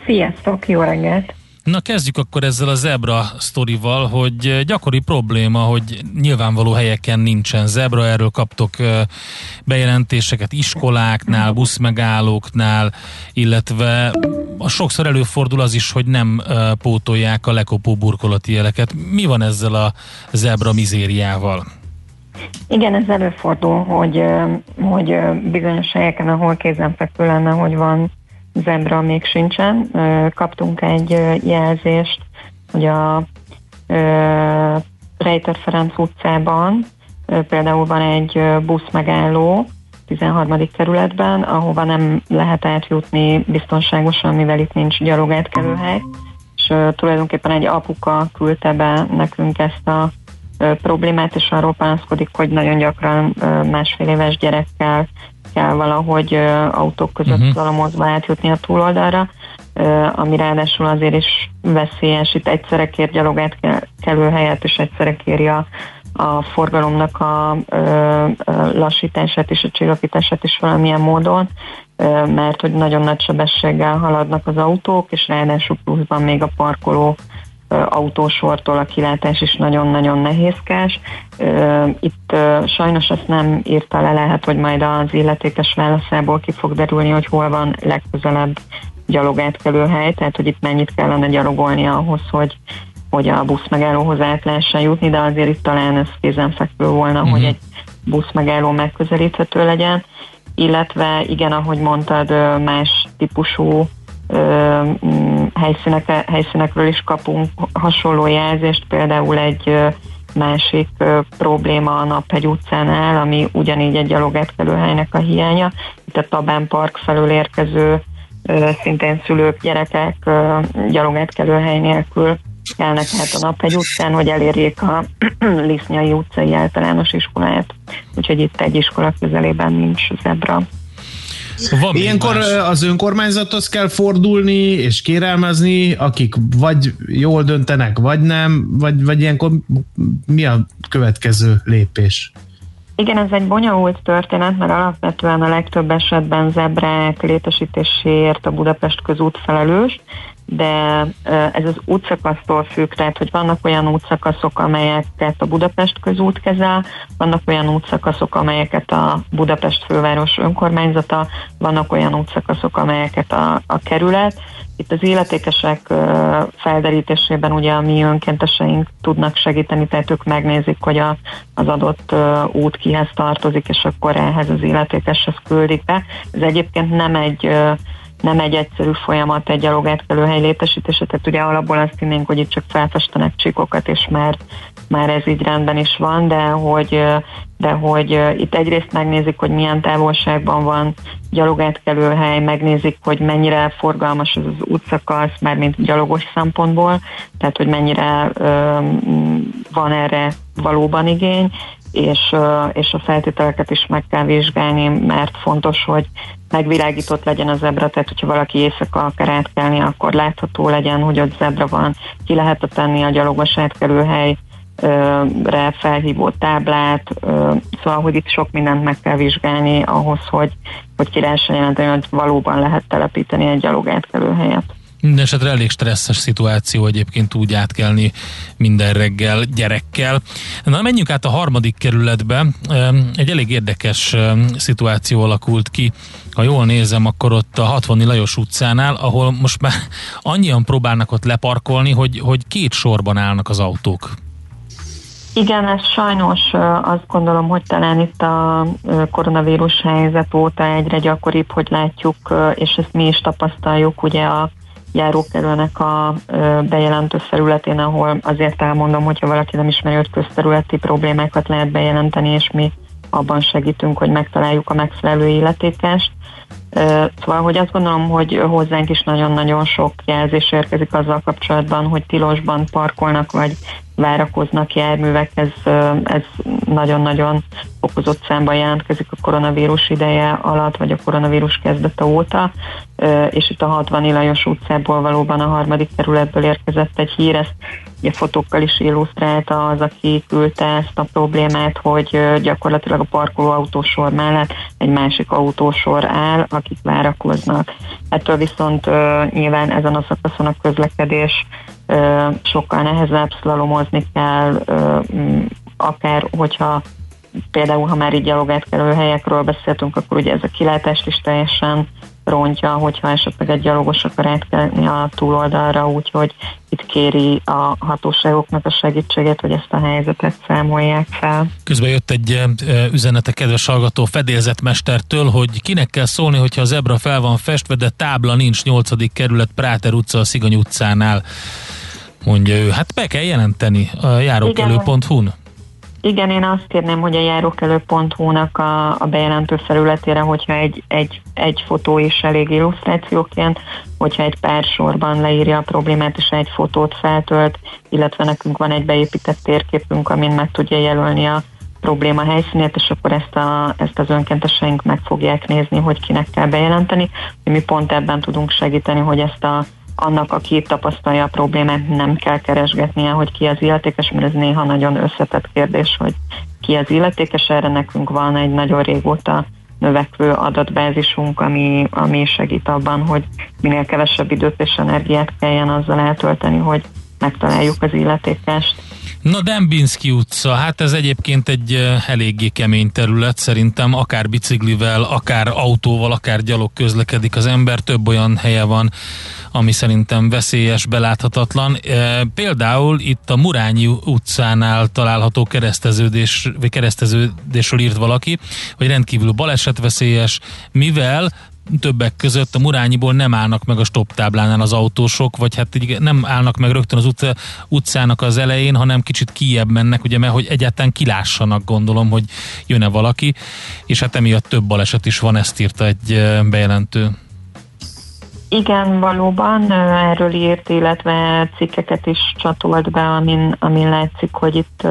Sziasztok, jó reggelt! Na kezdjük akkor ezzel a zebra sztorival, hogy gyakori probléma, hogy nyilvánvaló helyeken nincsen zebra, erről kaptok bejelentéseket iskoláknál, buszmegállóknál, illetve sokszor előfordul az is, hogy nem pótolják a lekopó burkolati jeleket. Mi van ezzel a zebra mizériával? Igen, ez előfordul, hogy, hogy bizonyos helyeken, ahol kézenfekvő lenne, hogy van zebra még sincsen. Kaptunk egy jelzést, hogy a Rejter Ferenc utcában például van egy busz megálló 13. kerületben, ahova nem lehet átjutni biztonságosan, mivel itt nincs gyalogátkelőhely, és tulajdonképpen egy apuka küldte be nekünk ezt a problémát, és arról panaszkodik, hogy nagyon gyakran másfél éves gyerekkel kell valahogy autók között uh-huh. valamozva átjutni a túloldalra, ami ráadásul azért is veszélyes. Itt egyszerre kér gyalogát kelő helyet, és egyszerre kéri a, forgalomnak a lassítását és a csillapítását is valamilyen módon, mert hogy nagyon nagy sebességgel haladnak az autók, és ráadásul pluszban még a parkoló autósortól a kilátás is nagyon-nagyon nehézkes. Itt sajnos ezt nem írta le, lehet, hogy majd az illetékes válaszából ki fog derülni, hogy hol van legközelebb gyalogátkelő hely, tehát hogy itt mennyit kellene gyalogolni ahhoz, hogy, hogy a busz megállóhoz át lehessen jutni, de azért itt talán ez kézenfekvő volna, uh-huh. hogy egy busz megálló megközelíthető legyen, illetve igen, ahogy mondtad, más típusú ö, mm, helyszínek, helyszínekről is kapunk hasonló jelzést, például egy ö, másik ö, probléma a Naphegy utcánál, ami ugyanígy egy gyalogátkelőhelynek a hiánya. Itt a Tabán Park felől érkező ö, szintén szülők, gyerekek ö, gyalogátkelőhely nélkül kelnek át a Naphegy utcán, hogy elérjék a Lisznyai utcai általános iskolát. Úgyhogy itt egy iskola közelében nincs zebra. Van még Ilyenkor más? az önkormányzathoz kell fordulni és kérelmezni, akik vagy jól döntenek, vagy nem, vagy, vagy ilyenkor mi a következő lépés? Igen, ez egy bonyolult történet, mert alapvetően a legtöbb esetben zebrák létesítéséért a Budapest közút felelős, de ez az útszakasztól függ, tehát hogy vannak olyan útszakaszok, amelyeket a Budapest közút kezel, vannak olyan útszakaszok, amelyeket a Budapest főváros önkormányzata, vannak olyan útszakaszok, amelyeket a, a kerület. Itt az illetékesek ö, felderítésében ugye a mi önkénteseink tudnak segíteni, tehát ők megnézik, hogy a, az adott út kihez tartozik, és akkor ehhez az illetékeshez küldik be. Ez egyébként nem egy nem egy egyszerű folyamat egy gyalogátkelőhely létesítése, tehát ugye alapból azt hinnénk, hogy itt csak felfestenek csíkokat, és már, már ez így rendben is van, de hogy, de hogy ö, itt egyrészt megnézik, hogy milyen távolságban van gyalogátkelőhely, megnézik, hogy mennyire forgalmas az az útszakasz, már mint gyalogos szempontból, tehát hogy mennyire ö, m, van erre valóban igény, és, ö, és a feltételeket is meg kell vizsgálni, mert fontos, hogy megvilágított legyen a zebra, tehát hogyha valaki éjszaka akar átkelni, akkor látható legyen, hogy ott zebra van, ki lehet tenni a gyalogos átkelőhely re felhívó táblát, szóval, hogy itt sok mindent meg kell vizsgálni ahhoz, hogy, hogy ki lehessen jelenteni, hogy valóban lehet telepíteni egy gyalogátkelőhelyet. Mindenesetre elég stresszes szituáció egyébként úgy átkelni minden reggel gyerekkel. Na, menjünk át a harmadik kerületbe. Egy elég érdekes szituáció alakult ki. Ha jól nézem, akkor ott a 60 Lajos utcánál, ahol most már annyian próbálnak ott leparkolni, hogy, hogy két sorban állnak az autók. Igen, ez sajnos azt gondolom, hogy talán itt a koronavírus helyzet óta egyre gyakoribb, hogy látjuk, és ezt mi is tapasztaljuk ugye a járókerülnek a ö, bejelentő felületén, ahol azért elmondom, hogyha valaki nem ismeri, hogy közterületi problémákat lehet bejelenteni, és mi abban segítünk, hogy megtaláljuk a megfelelő illetékest. Szóval, hogy azt gondolom, hogy hozzánk is nagyon-nagyon sok jelzés érkezik azzal kapcsolatban, hogy tilosban parkolnak, vagy várakoznak járművek, ez, ez nagyon-nagyon fokozott számban jelentkezik a koronavírus ideje alatt, vagy a koronavírus kezdete óta, és itt a 60 Lajos utcából valóban a harmadik kerületből érkezett egy hír, ezt ugye fotókkal is illusztrálta az, aki küldte ezt a problémát, hogy gyakorlatilag a parkoló autósor mellett egy másik autósor áll, akik várakoznak. Ettől viszont nyilván ezen a szakaszon a közlekedés sokkal nehezebb, szlalomozni kell, akár hogyha például, ha már így gyalogátkelő helyekről beszéltünk, akkor ugye ez a kilátást is teljesen rontja, hogyha esetleg egy gyalogos akar átkelni a túloldalra, úgyhogy itt kéri a hatóságoknak a segítségét, hogy ezt a helyzetet számolják fel. Közben jött egy e, üzenet a kedves hallgató fedélzetmestertől, hogy kinek kell szólni, hogyha a zebra fel van festve, de tábla nincs 8. kerület Práter utca a Szigony utcánál. Mondja ő. Hát be kell jelenteni a járókelő.hu-n. Igen, én azt kérném, hogy a járókelő.hu-nak a, a bejelentő felületére, hogyha egy, egy, egy fotó is elég illusztrációként, hogyha egy pár sorban leírja a problémát, és egy fotót feltölt, illetve nekünk van egy beépített térképünk, amin meg tudja jelölni a probléma helyszínét, és akkor ezt, a, ezt az önkénteseink meg fogják nézni, hogy kinek kell bejelenteni. Mi pont ebben tudunk segíteni, hogy ezt a annak, aki tapasztalja a problémát, nem kell keresgetnie, hogy ki az illetékes, mert ez néha nagyon összetett kérdés, hogy ki az illetékes. Erre nekünk van egy nagyon régóta növekvő adatbázisunk, ami, ami segít abban, hogy minél kevesebb időt és energiát kelljen azzal eltölteni, hogy megtaláljuk az illetékest. Na Dembinski utca, hát ez egyébként egy eléggé kemény terület, szerintem akár biciklivel, akár autóval, akár gyalog közlekedik az ember, több olyan helye van, ami szerintem veszélyes, beláthatatlan. Például itt a Murányi utcánál található kereszteződés, vagy kereszteződésről írt valaki, hogy rendkívül balesetveszélyes, mivel többek között a Murányiból nem állnak meg a stop táblánál az autósok, vagy hát így nem állnak meg rögtön az utca, utcának az elején, hanem kicsit kijebb mennek, ugye, mert hogy egyáltalán kilássanak gondolom, hogy jön-e valaki, és hát emiatt több baleset is van, ezt írta egy bejelentő. Igen, valóban erről írt, illetve cikkeket is csatolt be, amin, amin látszik, hogy itt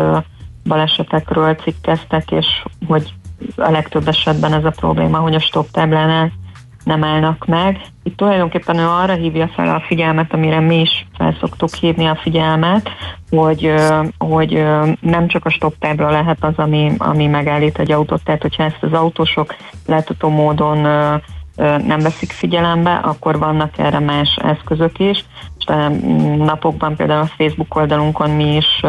balesetekről cikkeztek, és hogy a legtöbb esetben ez a probléma, hogy a stop táblánál nem állnak meg. Itt tulajdonképpen ő arra hívja fel a figyelmet, amire mi is fel szoktuk hívni a figyelmet, hogy, hogy nem csak a stop tábla lehet az, ami, ami megállít egy autót, tehát hogyha ezt az autósok látható módon nem veszik figyelembe, akkor vannak erre más eszközök is. Napokban például a Facebook oldalunkon mi is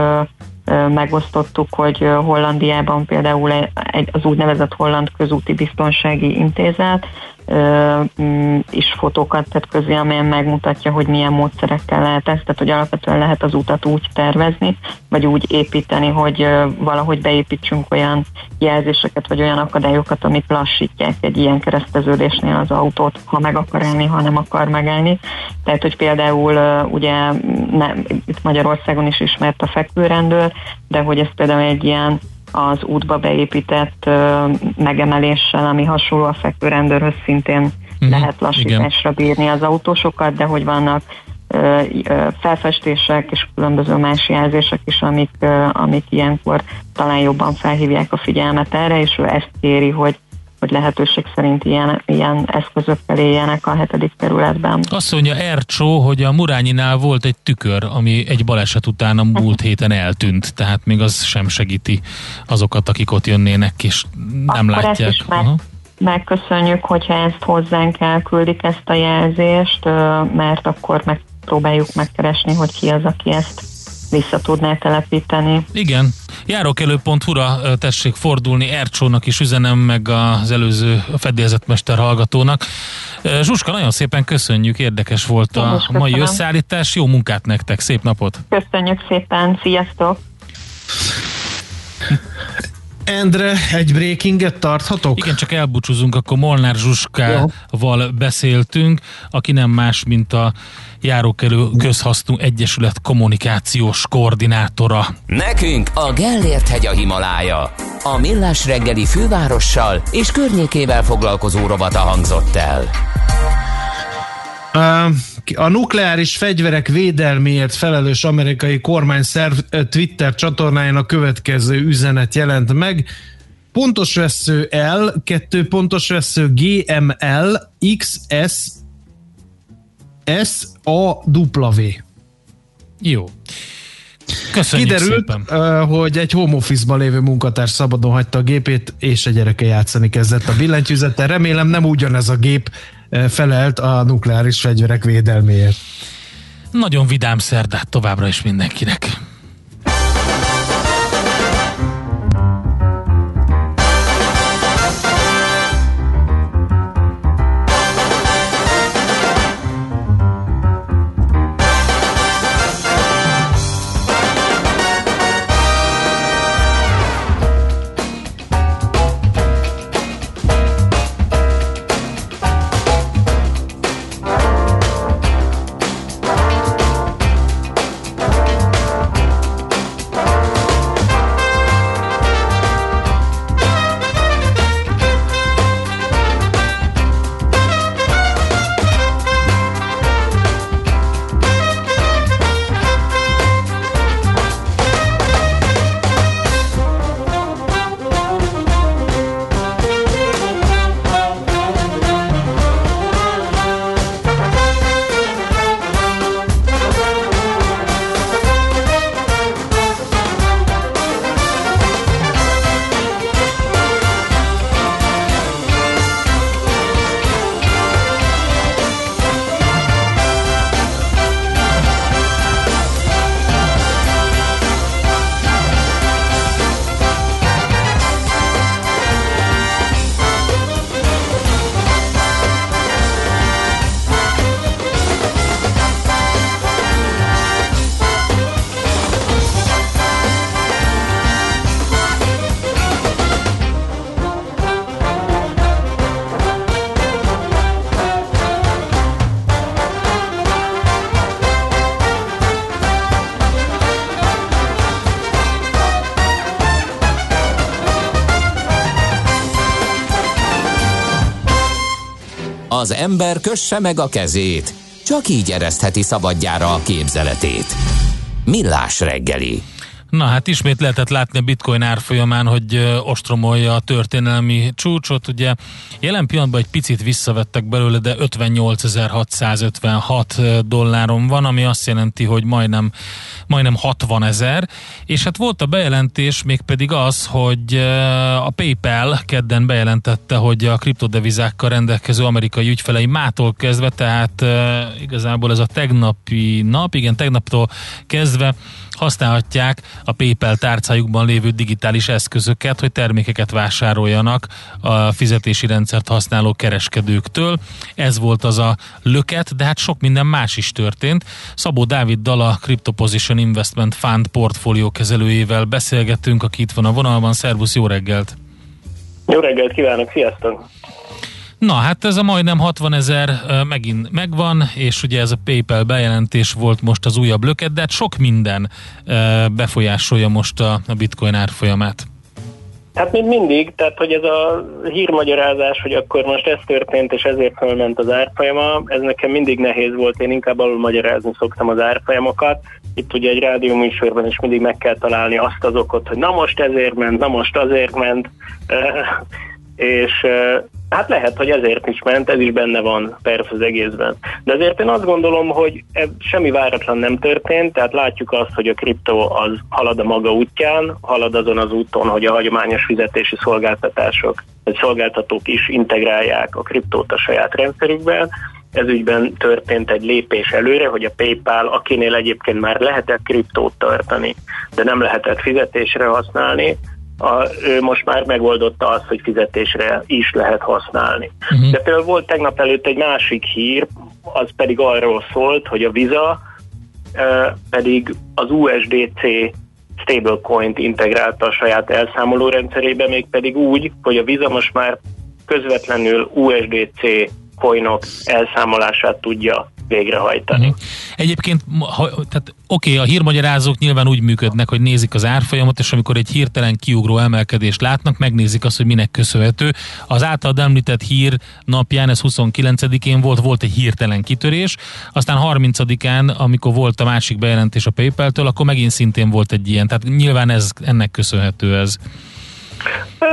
megosztottuk, hogy Hollandiában például az úgynevezett Holland Közúti Biztonsági Intézet is fotókat tett közé, amelyen megmutatja, hogy milyen módszerekkel lehet ezt, tehát hogy alapvetően lehet az utat úgy tervezni, vagy úgy építeni, hogy valahogy beépítsünk olyan jelzéseket, vagy olyan akadályokat, amik lassítják egy ilyen kereszteződésnél az autót, ha meg akar állni, ha nem akar megállni. Tehát, hogy például ugye nem, itt Magyarországon is ismert a fekvőrendőr, de hogy ez például egy ilyen az útba beépített ö, megemeléssel, ami hasonló a fekvőrendőrhöz szintén Mhm, lehet lassításra bírni az autósokat, de hogy vannak ö, ö, felfestések és különböző más jelzések is, amik, ö, amik ilyenkor talán jobban felhívják a figyelmet erre, és ő ezt kéri, hogy hogy lehetőség szerint ilyen, ilyen eszközökkel éljenek a hetedik kerületben. Azt mondja Ercsó, hogy a Murányinál volt egy tükör, ami egy baleset után a múlt héten eltűnt, tehát még az sem segíti azokat, akik ott jönnének, és nem Akkor látják. Ezt is meg, Aha. megköszönjük, hogyha ezt hozzánk elküldik ezt a jelzést, mert akkor megpróbáljuk megkeresni, hogy ki az, aki ezt vissza tudná telepíteni. Igen, járókelő.hu-ra tessék fordulni, Ercsónak is üzenem, meg az előző fedélzetmester hallgatónak. Zsuska, nagyon szépen köszönjük, érdekes volt Én a mai köszönöm. összeállítás, jó munkát nektek, szép napot! Köszönjük szépen, sziasztok! Endre, egy breakinget tarthatok? Igen, csak elbúcsúzunk, akkor Molnár Zsuskával beszéltünk, aki nem más, mint a Járókelő Közhasznú Egyesület kommunikációs koordinátora. Nekünk a Gellért hegy a Himalája. A Millás reggeli fővárossal és környékével foglalkozó rovata hangzott el. A nukleáris fegyverek védelméért felelős amerikai kormányszerv Twitter csatornáján a következő üzenet jelent meg. Pontos vesző L, kettő pontos vesző GML, XS, S, A, W. Jó. Köszönjük Kiderült, szépen. hogy egy home office-ban lévő munkatárs szabadon hagyta a gépét, és a gyereke játszani kezdett a billentyűzettel. Remélem nem ugyanez a gép felelt a nukleáris fegyverek védelméért. Nagyon vidám szerdát továbbra is mindenkinek. Ember kösse meg a kezét, csak így eresztheti szabadjára a képzeletét. Millás reggeli. Na hát ismét lehetett látni a bitcoin árfolyamán, hogy ostromolja a történelmi csúcsot. Ugye jelen pillanatban egy picit visszavettek belőle, de 58.656 dolláron van, ami azt jelenti, hogy majdnem, majdnem 60 ezer. És hát volt a bejelentés mégpedig az, hogy a PayPal kedden bejelentette, hogy a kriptodevizákkal rendelkező amerikai ügyfelei mától kezdve, tehát igazából ez a tegnapi nap, igen, tegnaptól kezdve használhatják a PayPal tárcájukban lévő digitális eszközöket, hogy termékeket vásároljanak a fizetési rendszert használó kereskedőktől. Ez volt az a löket, de hát sok minden más is történt. Szabó Dáviddal a Crypto Position Investment Fund portfólió kezelőjével beszélgettünk, aki itt van a vonalban. Szervusz, jó reggelt! Jó reggelt kívánok, sziasztok! Na, hát ez a majdnem 60 ezer megint megvan, és ugye ez a PayPal bejelentés volt most az újabb löket, de hát sok minden befolyásolja most a, a bitcoin árfolyamát. Hát mint mindig, tehát hogy ez a hírmagyarázás, hogy akkor most ez történt, és ezért fölment az árfolyama, ez nekem mindig nehéz volt, én inkább alul magyarázni szoktam az árfolyamokat. Itt ugye egy rádió műsorban is mindig meg kell találni azt az okot, hogy na most ezért ment, na most azért ment, és hát lehet, hogy ezért is ment, ez is benne van persze az egészben. De azért én azt gondolom, hogy semmi váratlan nem történt, tehát látjuk azt, hogy a kriptó az halad a maga útján, halad azon az úton, hogy a hagyományos fizetési szolgáltatások, vagy szolgáltatók is integrálják a kriptót a saját rendszerükben, ez ügyben történt egy lépés előre, hogy a PayPal, akinél egyébként már lehetett kriptót tartani, de nem lehetett fizetésre használni, a, ő most már megoldotta azt, hogy fizetésre is lehet használni. Uh-huh. De például volt tegnap előtt egy másik hír, az pedig arról szólt, hogy a Visa uh, pedig az USDC stablecoin-t integrálta a saját elszámoló rendszerébe, mégpedig úgy, hogy a Visa most már közvetlenül USDC coinok elszámolását tudja végrehajtani. Uh-huh. Egyébként, ha, tehát oké, okay, a hírmagyarázók nyilván úgy működnek, hogy nézik az árfolyamot, és amikor egy hirtelen kiugró emelkedést látnak, megnézik azt, hogy minek köszönhető. Az általad említett hír napján, ez 29-én volt, volt egy hirtelen kitörés, aztán 30-án, amikor volt a másik bejelentés a PayPal-től, akkor megint szintén volt egy ilyen, tehát nyilván ez, ennek köszönhető ez.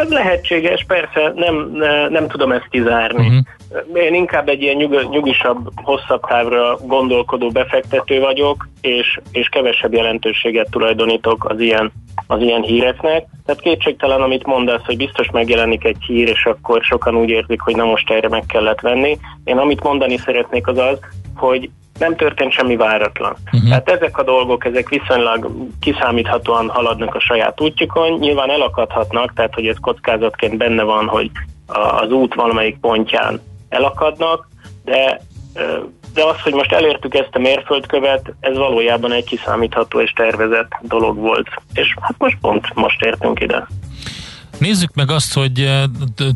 Lehetséges, persze, nem, nem tudom ezt kizárni. Uh-huh. Én inkább egy ilyen nyug, nyugisabb, hosszabb távra gondolkodó befektető vagyok, és, és kevesebb jelentőséget tulajdonítok az ilyen, az ilyen híreknek. Tehát kétségtelen, amit mondasz, hogy biztos megjelenik egy hír, és akkor sokan úgy érzik, hogy na most erre meg kellett venni. Én amit mondani szeretnék az az, hogy nem történt semmi váratlan. Uh-huh. Tehát ezek a dolgok, ezek viszonylag kiszámíthatóan haladnak a saját útjukon, nyilván elakadhatnak, tehát hogy ez kockázatként benne van, hogy az út valamelyik pontján elakadnak, de de az, hogy most elértük ezt a mérföldkövet, ez valójában egy kiszámítható és tervezett dolog volt. És hát most pont most értünk ide. Nézzük meg azt, hogy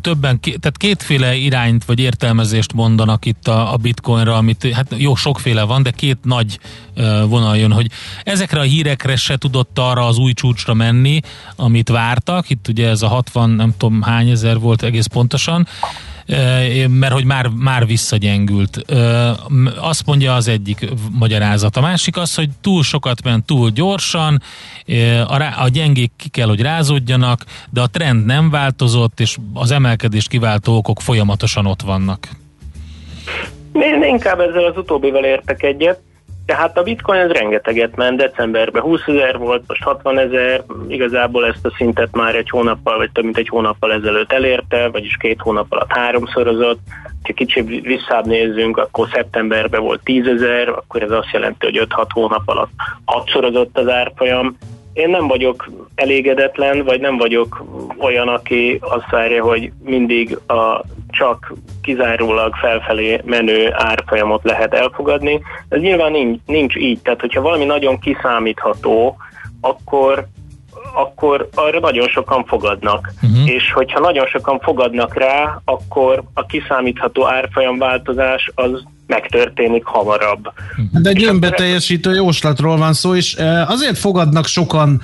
többen, tehát kétféle irányt vagy értelmezést mondanak itt a, a bitcoinra, amit hát jó, sokféle van, de két nagy vonal jön, hogy ezekre a hírekre se tudott arra az új csúcsra menni, amit vártak, itt ugye ez a 60, nem tudom hány ezer volt egész pontosan, mert hogy már, már visszagyengült. Azt mondja az egyik magyarázat. A másik az, hogy túl sokat ment túl gyorsan, a, gyengék ki kell, hogy rázódjanak, de a trend nem változott, és az emelkedést kiváltó okok folyamatosan ott vannak. Én inkább ezzel az utóbbival értek egyet. Tehát a bitcoin ez rengeteget ment, decemberben 20 ezer volt, most 60 ezer, igazából ezt a szintet már egy hónappal, vagy több mint egy hónappal ezelőtt elérte, vagyis két hónap alatt háromszorozott. Ha kicsit visszább nézzünk, akkor szeptemberben volt 10 ezer, akkor ez azt jelenti, hogy 5-6 hónap alatt hatszorozott az árfolyam. Én nem vagyok elégedetlen, vagy nem vagyok olyan, aki azt várja, hogy mindig a csak kizárólag felfelé menő árfolyamot lehet elfogadni. Ez nyilván nincs, nincs így, tehát hogyha valami nagyon kiszámítható, akkor akkor arra nagyon sokan fogadnak. Uh-huh. És hogyha nagyon sokan fogadnak rá, akkor a kiszámítható árfolyam változás az megtörténik hamarabb. De egy önbeteljesítő jóslatról van szó, és azért fogadnak sokan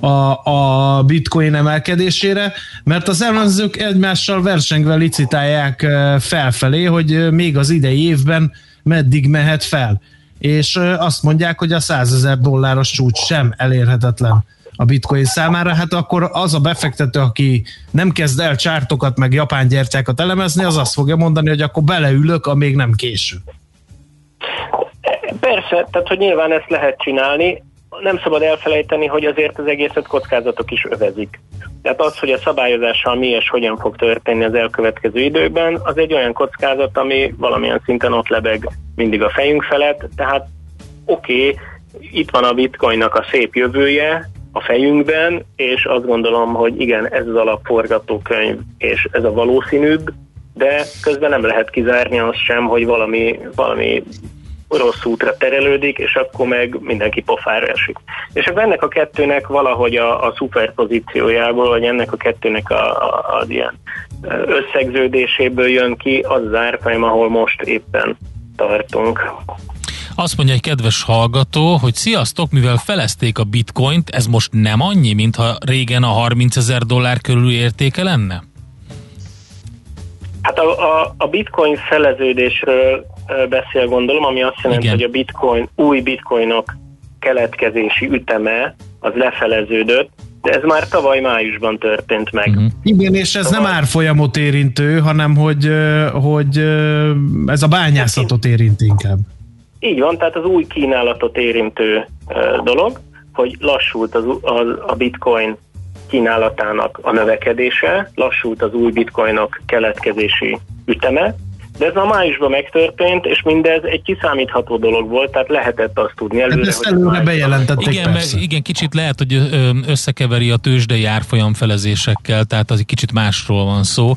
a, a bitcoin emelkedésére, mert az elemzők egymással versengve licitálják ö, felfelé, hogy ö, még az idei évben meddig mehet fel. És azt mondják, hogy a 100 ezer dolláros csúcs sem elérhetetlen a bitcoin számára, hát akkor az a befektető, aki nem kezd el csártokat, meg japán gyertyákat elemezni, az azt fogja mondani, hogy akkor beleülök, a még nem késő. Persze, tehát hogy nyilván ezt lehet csinálni, nem szabad elfelejteni, hogy azért az egészet kockázatok is övezik. Tehát az, hogy a szabályozással mi és hogyan fog történni az elkövetkező időkben, az egy olyan kockázat, ami valamilyen szinten ott lebeg mindig a fejünk felett. Tehát oké, okay, itt van a bitcoinnak a szép jövője a fejünkben, és azt gondolom, hogy igen, ez az alapforgatókönyv, és ez a valószínűbb, de közben nem lehet kizárni azt sem, hogy valami, valami rossz útra terelődik, és akkor meg mindenki pofára esik. És akkor ennek a kettőnek valahogy a, a szuperpozíciójából, vagy ennek a kettőnek a, a, az ilyen összegződéséből jön ki az az ahol most éppen tartunk. Azt mondja egy kedves hallgató, hogy sziasztok, mivel felezték a bitcoint, ez most nem annyi, mintha régen a 30 ezer dollár körül értéke lenne? Hát a, a, a bitcoin feleződésről beszél gondolom, ami azt jelenti, Igen. hogy a bitcoin, új bitcoinok keletkezési üteme az lefeleződött, de ez már tavaly májusban történt meg. Uh-huh. Igen, és ez nem árfolyamot érintő, hanem hogy, hogy ez a bányászatot érint inkább. Így van, tehát az új kínálatot érintő dolog, hogy lassult az, az, a bitcoin kínálatának a növekedése, lassult az új bitcoinok keletkezési üteme, de ez a májusban megtörtént, és mindez egy kiszámítható dolog volt, tehát lehetett azt tudni előre, Hát ezt hogy előre májusban- bejelentették Igen, persze. igen, kicsit lehet, hogy összekeveri a tőzsdei árfolyam felezésekkel, tehát az egy kicsit másról van szó,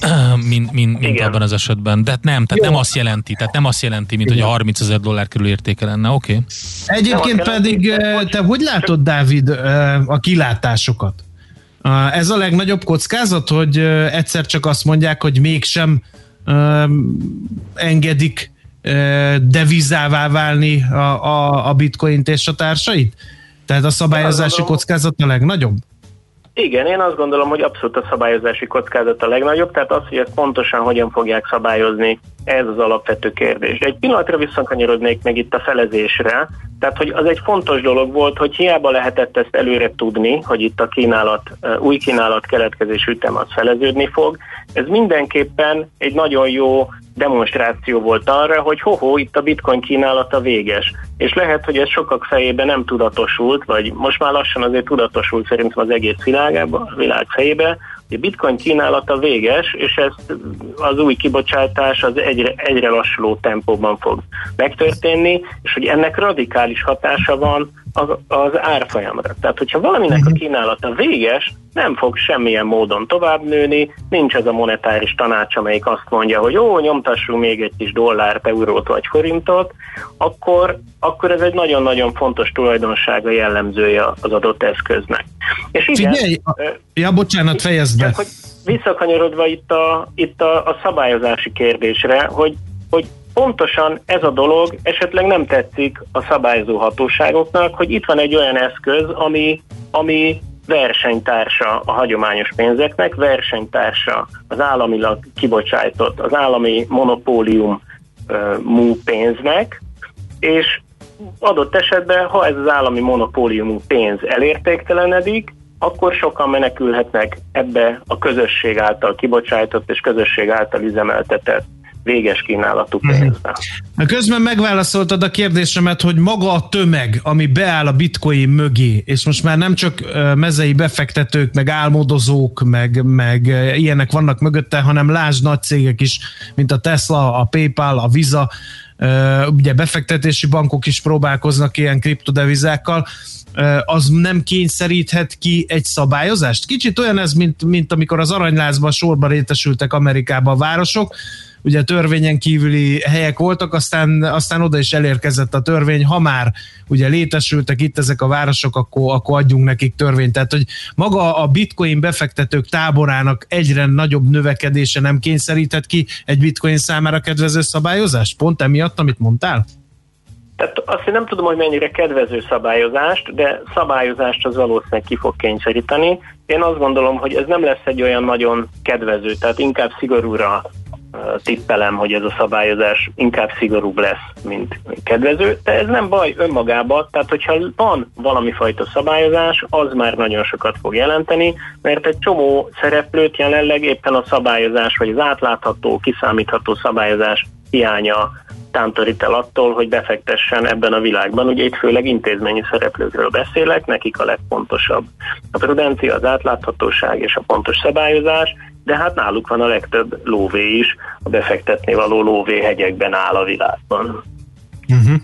mint, mint, mint Igen. abban az esetben. De hát nem, tehát nem azt jelenti, tehát nem azt jelenti, mint hogy a 30 ezer dollár körül értéke lenne, oké? Okay. Egyébként pedig, jelenti, hogy- te hogy látod, Dávid, ö, a kilátásokat? Ö, Ez a legnagyobb kockázat, hogy egyszer csak azt mondják, hogy mégsem engedik devizává válni a, a, a bitcoint és a társait? Tehát a szabályozási Azt gondolom- kockázat a legnagyobb? Igen, én azt gondolom, hogy abszolút a szabályozási kockázat a legnagyobb, tehát az, hogy ezt pontosan hogyan fogják szabályozni, ez az alapvető kérdés. Egy pillanatra visszakanyarodnék meg itt a felezésre, tehát hogy az egy fontos dolog volt, hogy hiába lehetett ezt előre tudni, hogy itt a kínálat, új kínálat keletkezés ütem az feleződni fog, ez mindenképpen egy nagyon jó demonstráció volt arra, hogy hoho, itt a bitcoin kínálata véges. És lehet, hogy ez sokak fejében nem tudatosult, vagy most már lassan azért tudatosult szerintem az egész világában, világ fejébe, bitcoin kínálata véges, és ezt az új kibocsátás az egyre, egyre lassuló tempóban fog megtörténni, és hogy ennek radikális hatása van az, az árfolyamra. Tehát, hogyha valaminek a kínálata véges, nem fog semmilyen módon tovább nőni, nincs az a monetáris tanács, amelyik azt mondja, hogy jó, nyomtassunk még egy kis dollárt, eurót vagy forintot, akkor, akkor ez egy nagyon-nagyon fontos tulajdonsága jellemzője az adott eszköznek. És igen, Figyelj, ja, bocsánat, fejezd be. csak hogy visszakanyarodva itt a, itt a, a szabályozási kérdésre, hogy, hogy pontosan ez a dolog esetleg nem tetszik a szabályozó hatóságoknak, hogy itt van egy olyan eszköz, ami, ami versenytársa a hagyományos pénzeknek, versenytársa az államilag kibocsájtott, az állami monopólium mú pénznek, és adott esetben, ha ez az állami monopóliumú pénz elértéktelenedik, akkor sokan menekülhetnek ebbe a közösség által kibocsájtott és közösség által üzemeltetett véges kínálatú pénzbe. Na, Közben megválaszoltad a kérdésemet, hogy maga a tömeg, ami beáll a bitcoin mögé, és most már nem csak mezei befektetők, meg álmodozók, meg, meg ilyenek vannak mögötte, hanem lásd nagy cégek is, mint a Tesla, a PayPal, a Visa, ugye befektetési bankok is próbálkoznak ilyen kriptodevizákkal, az nem kényszeríthet ki egy szabályozást? Kicsit olyan ez, mint, mint amikor az aranylázban sorba rétesültek Amerikában a városok, ugye törvényen kívüli helyek voltak, aztán, aztán oda is elérkezett a törvény, ha már ugye létesültek itt ezek a városok, akkor, akkor adjunk nekik törvényt. Tehát, hogy maga a bitcoin befektetők táborának egyre nagyobb növekedése nem kényszeríthet ki egy bitcoin számára kedvező szabályozást? Pont emiatt, amit mondtál? Tehát azt én nem tudom, hogy mennyire kedvező szabályozást, de szabályozást az valószínűleg ki fog kényszeríteni. Én azt gondolom, hogy ez nem lesz egy olyan nagyon kedvező, tehát inkább szigorúra tippelem, hogy ez a szabályozás inkább szigorúbb lesz, mint kedvező, de ez nem baj önmagában, tehát hogyha van valami fajta szabályozás, az már nagyon sokat fog jelenteni, mert egy csomó szereplőt jelenleg éppen a szabályozás, vagy az átlátható, kiszámítható szabályozás hiánya tántorít el attól, hogy befektessen ebben a világban. Ugye itt főleg intézményi szereplőkről beszélek, nekik a legfontosabb a prudencia, az átláthatóság és a pontos szabályozás, de hát náluk van a legtöbb lóvé is, a befektetni való lóvéhegyekben áll a világban. Uh-huh.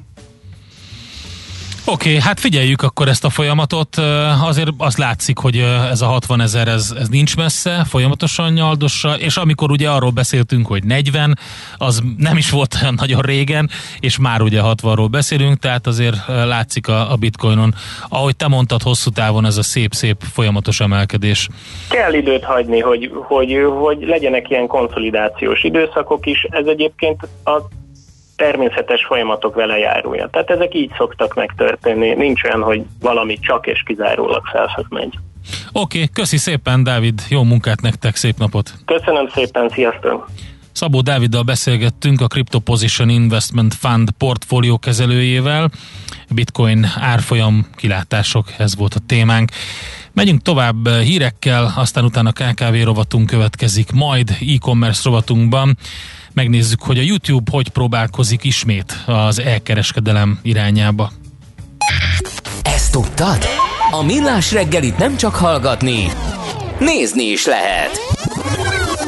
Oké, okay, hát figyeljük akkor ezt a folyamatot. Azért azt látszik, hogy ez a 60 ezer, ez, ez nincs messze, folyamatosan nyaldossa, és amikor ugye arról beszéltünk, hogy 40, az nem is volt olyan nagyon régen, és már ugye 60-ról beszélünk, tehát azért látszik a, a bitcoinon. Ahogy te mondtad, hosszú távon ez a szép-szép folyamatos emelkedés. Kell időt hagyni, hogy, hogy, hogy legyenek ilyen konszolidációs időszakok is. Ez egyébként a természetes folyamatok vele járulja. Tehát ezek így szoktak megtörténni. Nincs olyan, hogy valami csak és kizárólag felfele megy. Oké, okay, köszi szépen, Dávid, jó munkát nektek, szép napot! Köszönöm szépen, sziasztok! Szabó Dáviddal beszélgettünk a Crypto Position Investment Fund portfólió kezelőjével. Bitcoin árfolyam kilátások, ez volt a témánk. Megyünk tovább hírekkel, aztán utána KKV rovatunk következik, majd e-commerce rovatunkban megnézzük, hogy a YouTube hogy próbálkozik ismét az elkereskedelem irányába. Ezt tudtad? A Millás reggelit nem csak hallgatni, nézni is lehet.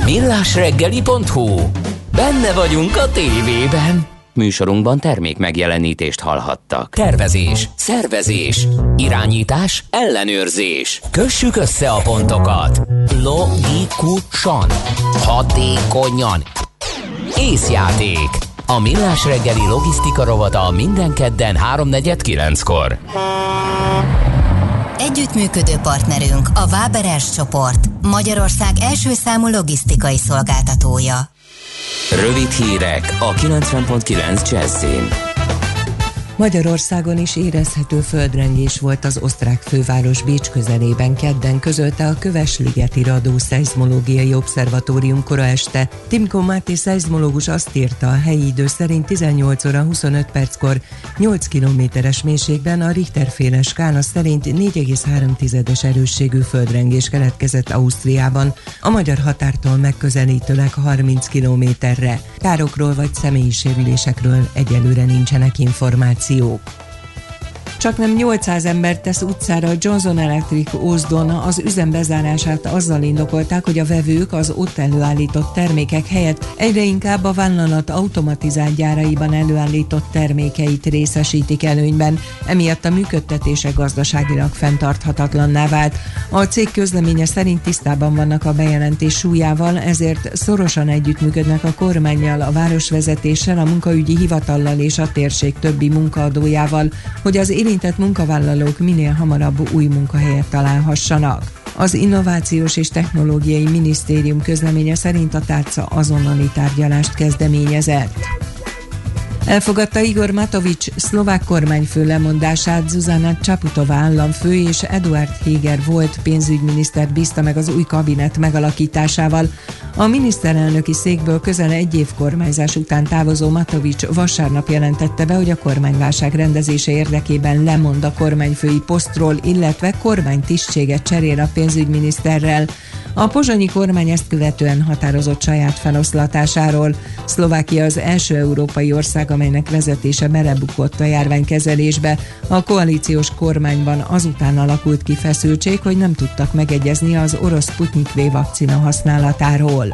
Millásreggeli.hu Benne vagyunk a tévében. Műsorunkban termék megjelenítést hallhattak. Tervezés, szervezés, irányítás, ellenőrzés. Kössük össze a pontokat. Logikusan, hatékonyan. Észjáték. A Millás reggeli logisztika rovata minden kedden 3.49-kor. Együttműködő partnerünk a Váberes csoport, Magyarország első számú logisztikai szolgáltatója. Rövid hírek a 90.9 Jazzin. Magyarországon is érezhető földrengés volt az osztrák főváros Bécs közelében kedden közölte a Kövesligeti Radó Szeizmológiai Obszervatórium kora este. Timko Máté szeizmológus azt írta, a helyi idő szerint 18 óra 25 perckor 8 kilométeres mélységben a Richter féle skála szerint 4,3-es erősségű földrengés keletkezett Ausztriában, a magyar határtól megközelítőleg 30 kilométerre. Károkról vagy személyi sérülésekről egyelőre nincsenek információk információk. Csak nem 800 ember tesz utcára a Johnson Electric Ózdon az üzem bezárását azzal indokolták, hogy a vevők az ott előállított termékek helyett egyre inkább a vállalat automatizált gyáraiban előállított termékeit részesítik előnyben, emiatt a működtetése gazdaságilag fenntarthatatlanná vált. A cég közleménye szerint tisztában vannak a bejelentés súlyával, ezért szorosan együttműködnek a kormányjal, a városvezetéssel, a munkaügyi hivatallal és a térség többi munkaadójával, hogy az érintett munkavállalók minél hamarabb új munkahelyet találhassanak. Az Innovációs és Technológiai Minisztérium közleménye szerint a tárca azonnali tárgyalást kezdeményezett. Elfogadta Igor Matovics szlovák kormányfő lemondását, Zuzana Csaputová államfő és Eduard Heger volt pénzügyminiszter bízta meg az új kabinet megalakításával. A miniszterelnöki székből közel egy év kormányzás után távozó Matovics vasárnap jelentette be, hogy a kormányválság rendezése érdekében lemond a kormányfői posztról, illetve kormánytisztséget cserél a pénzügyminiszterrel. A pozsonyi kormány ezt követően határozott saját feloszlatásáról. Szlovákia az első európai ország, amelynek vezetése belebukott a járványkezelésbe. A koalíciós kormányban azután alakult ki feszültség, hogy nem tudtak megegyezni az orosz Sputnik V vakcina használatáról.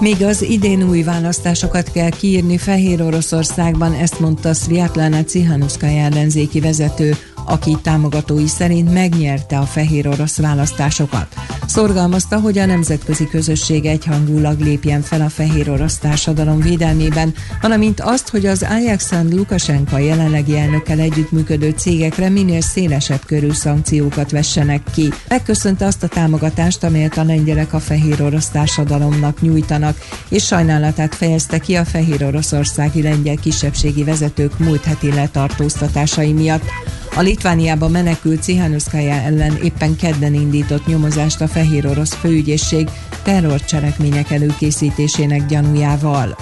Még az idén új választásokat kell kiírni Fehér Oroszországban, ezt mondta Sviatlana Cihanuszkaja ellenzéki vezető. Aki támogatói szerint megnyerte a fehér orosz választásokat. Szorgalmazta, hogy a nemzetközi közösség egyhangulag lépjen fel a fehér orosz társadalom védelmében, valamint azt, hogy az Ajaxan Lukasenka jelenlegi elnökkel együttműködő cégekre minél szélesebb körű szankciókat vessenek ki. Megköszönte azt a támogatást, amelyet a lengyelek a fehér orosz társadalomnak nyújtanak, és sajnálatát fejezte ki a fehér oroszországi lengyel kisebbségi vezetők múlt heti letartóztatásai miatt. A Litvániába menekült Cihanuszkája ellen éppen kedden indított nyomozást a fehér orosz főügyészség terrorcselekmények előkészítésének gyanújával.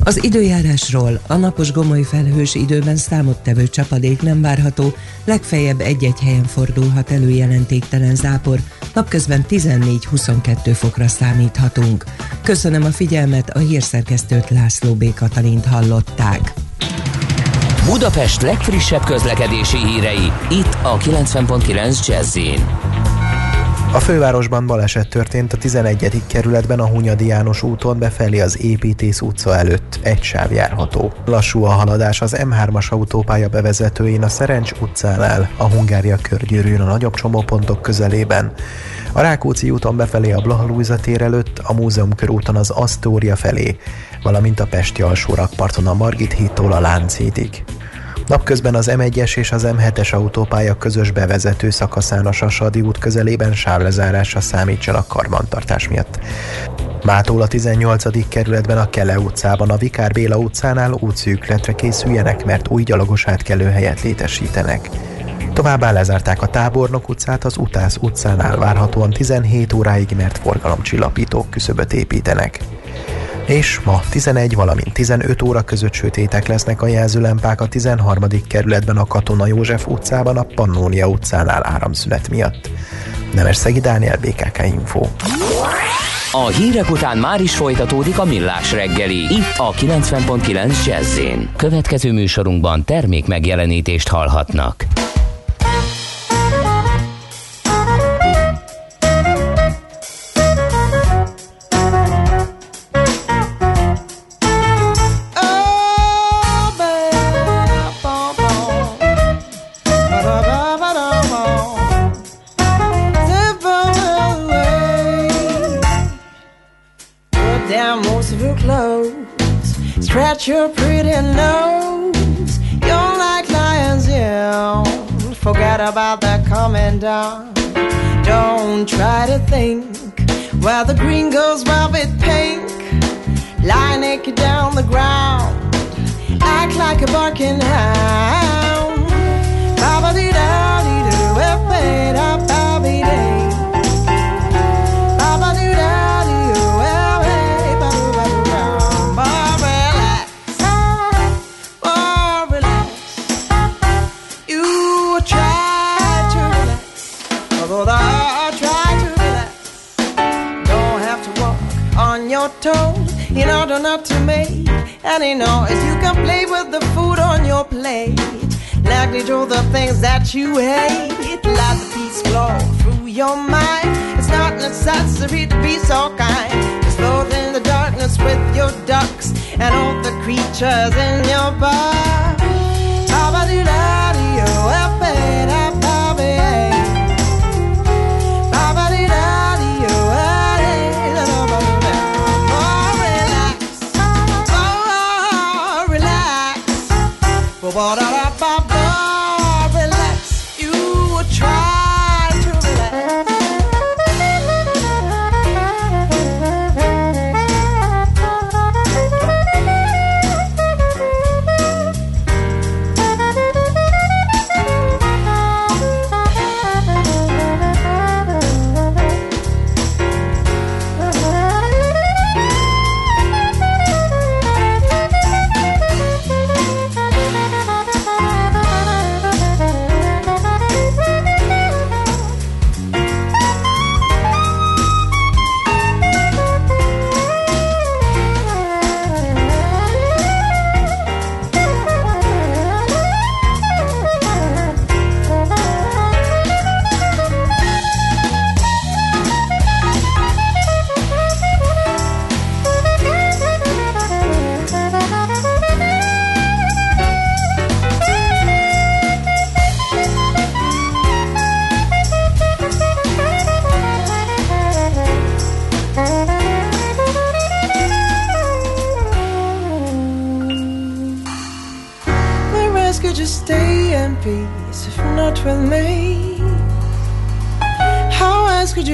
Az időjárásról a napos gomoly felhős időben számottevő csapadék nem várható, legfeljebb egy-egy helyen fordulhat elő jelentéktelen zápor, napközben 14-22 fokra számíthatunk. Köszönöm a figyelmet, a hírszerkesztőt László B. Katalint hallották. Budapest legfrissebb közlekedési hírei, itt a 90.9 jazz A fővárosban baleset történt a 11. kerületben a Hunyadi János úton befelé az Építész utca előtt. Egy sáv járható. Lassú a haladás az M3-as autópálya bevezetőjén a Szerencs utcánál, a Hungária körgyűrűn a nagyobb csomópontok közelében. A Rákóczi úton befelé a Blaha tér előtt, a Múzeum körúton az Asztória felé, valamint a Pesti alsó rakparton a Margit hídtól a Lánchídig. Napközben az M1-es és az M7-es autópálya közös bevezető szakaszán a Sasadi út közelében sávlezárásra számítsanak karbantartás miatt. Mától a 18. kerületben a Kele utcában, a Vikár Béla utcánál útszűkletre készüljenek, mert új gyalogos átkelőhelyet létesítenek. Továbbá lezárták a Tábornok utcát, az Utász utcánál várhatóan 17 óráig, mert forgalomcsillapítók küszöböt építenek és ma 11, valamint 15 óra között sötétek lesznek a jelzőlempák a 13. kerületben a Katona József utcában, a Pannónia utcánál áramszünet miatt. Nemesszegi Dániel, BKK Info. A hírek után már is folytatódik a millás reggeli, itt a 90.9 jazz Következő műsorunkban termék megjelenítést hallhatnak. Scratch your pretty nose. You're like lions, yeah. Forget about that coming down. Don't try to think while the green goes velvet pink. Lie naked down the ground. Act like a barking hound. Ba-ba-dee-da-dee-doo, eh-eh-da-ba-be-dee. Toes in order not to make any noise. You can play with the food on your plate. Negligence all the things that you hate. Let the peace flow through your mind. It's not necessary to be so kind. Just float in the darkness with your ducks and all the creatures in your bar. But I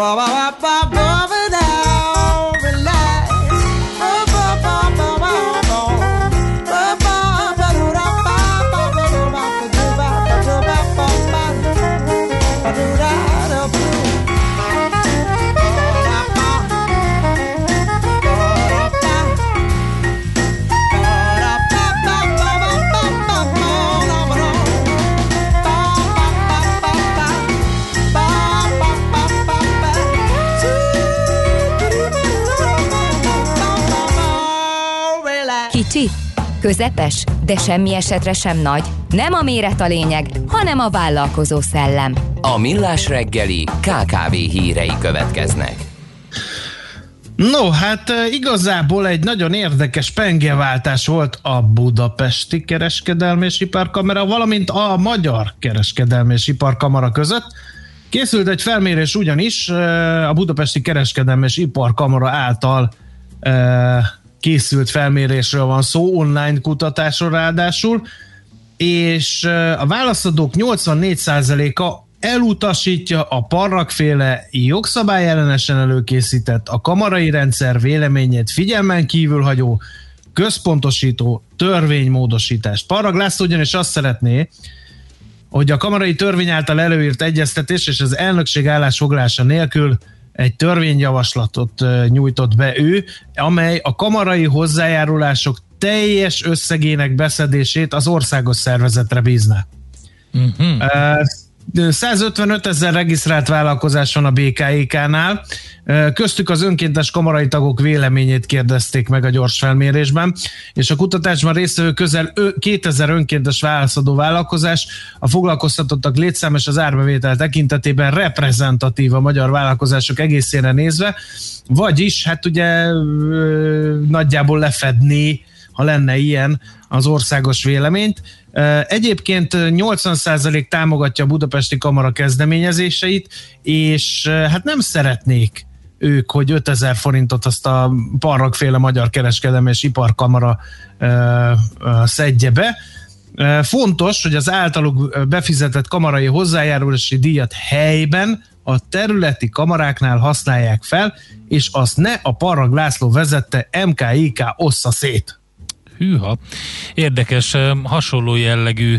ba ba ba ba közepes, de semmi esetre sem nagy. Nem a méret a lényeg, hanem a vállalkozó szellem. A Millás reggeli KKV hírei következnek. No, hát igazából egy nagyon érdekes pengeváltás volt a budapesti kereskedelmi és iparkamera, valamint a magyar kereskedelmi és iparkamara között. Készült egy felmérés ugyanis a budapesti kereskedelmi és iparkamara által készült felmérésről van szó, online kutatásról ráadásul, és a válaszadók 84%-a elutasítja a parrakféle jogszabályellenesen előkészített, a kamarai rendszer véleményét figyelmen kívül hagyó, központosító törvénymódosítást. Parrag László ugyanis azt szeretné, hogy a kamarai törvény által előírt egyeztetés és az elnökség állásfoglalása nélkül egy törvényjavaslatot nyújtott be ő, amely a kamarai hozzájárulások teljes összegének beszedését az országos szervezetre bízná. Uh-huh. 155 ezer regisztrált vállalkozás van a BKIK-nál, köztük az önkéntes kamarai tagok véleményét kérdezték meg a gyors felmérésben, és a kutatásban résztvevő közel 2000 önkéntes válaszadó vállalkozás a foglalkoztatottak létszám és az árbevétel tekintetében reprezentatív a magyar vállalkozások egészére nézve, vagyis hát ugye nagyjából lefedné ha lenne ilyen az országos véleményt. Egyébként 80% támogatja a budapesti kamara kezdeményezéseit, és hát nem szeretnék ők, hogy 5000 forintot azt a parragféle magyar kereskedelmi és iparkamara szedje be. Fontos, hogy az általuk befizetett kamarai hozzájárulási díjat helyben a területi kamaráknál használják fel, és azt ne a Parrag László vezette MKIK ossza szét. Hűha. Érdekes, hasonló jellegű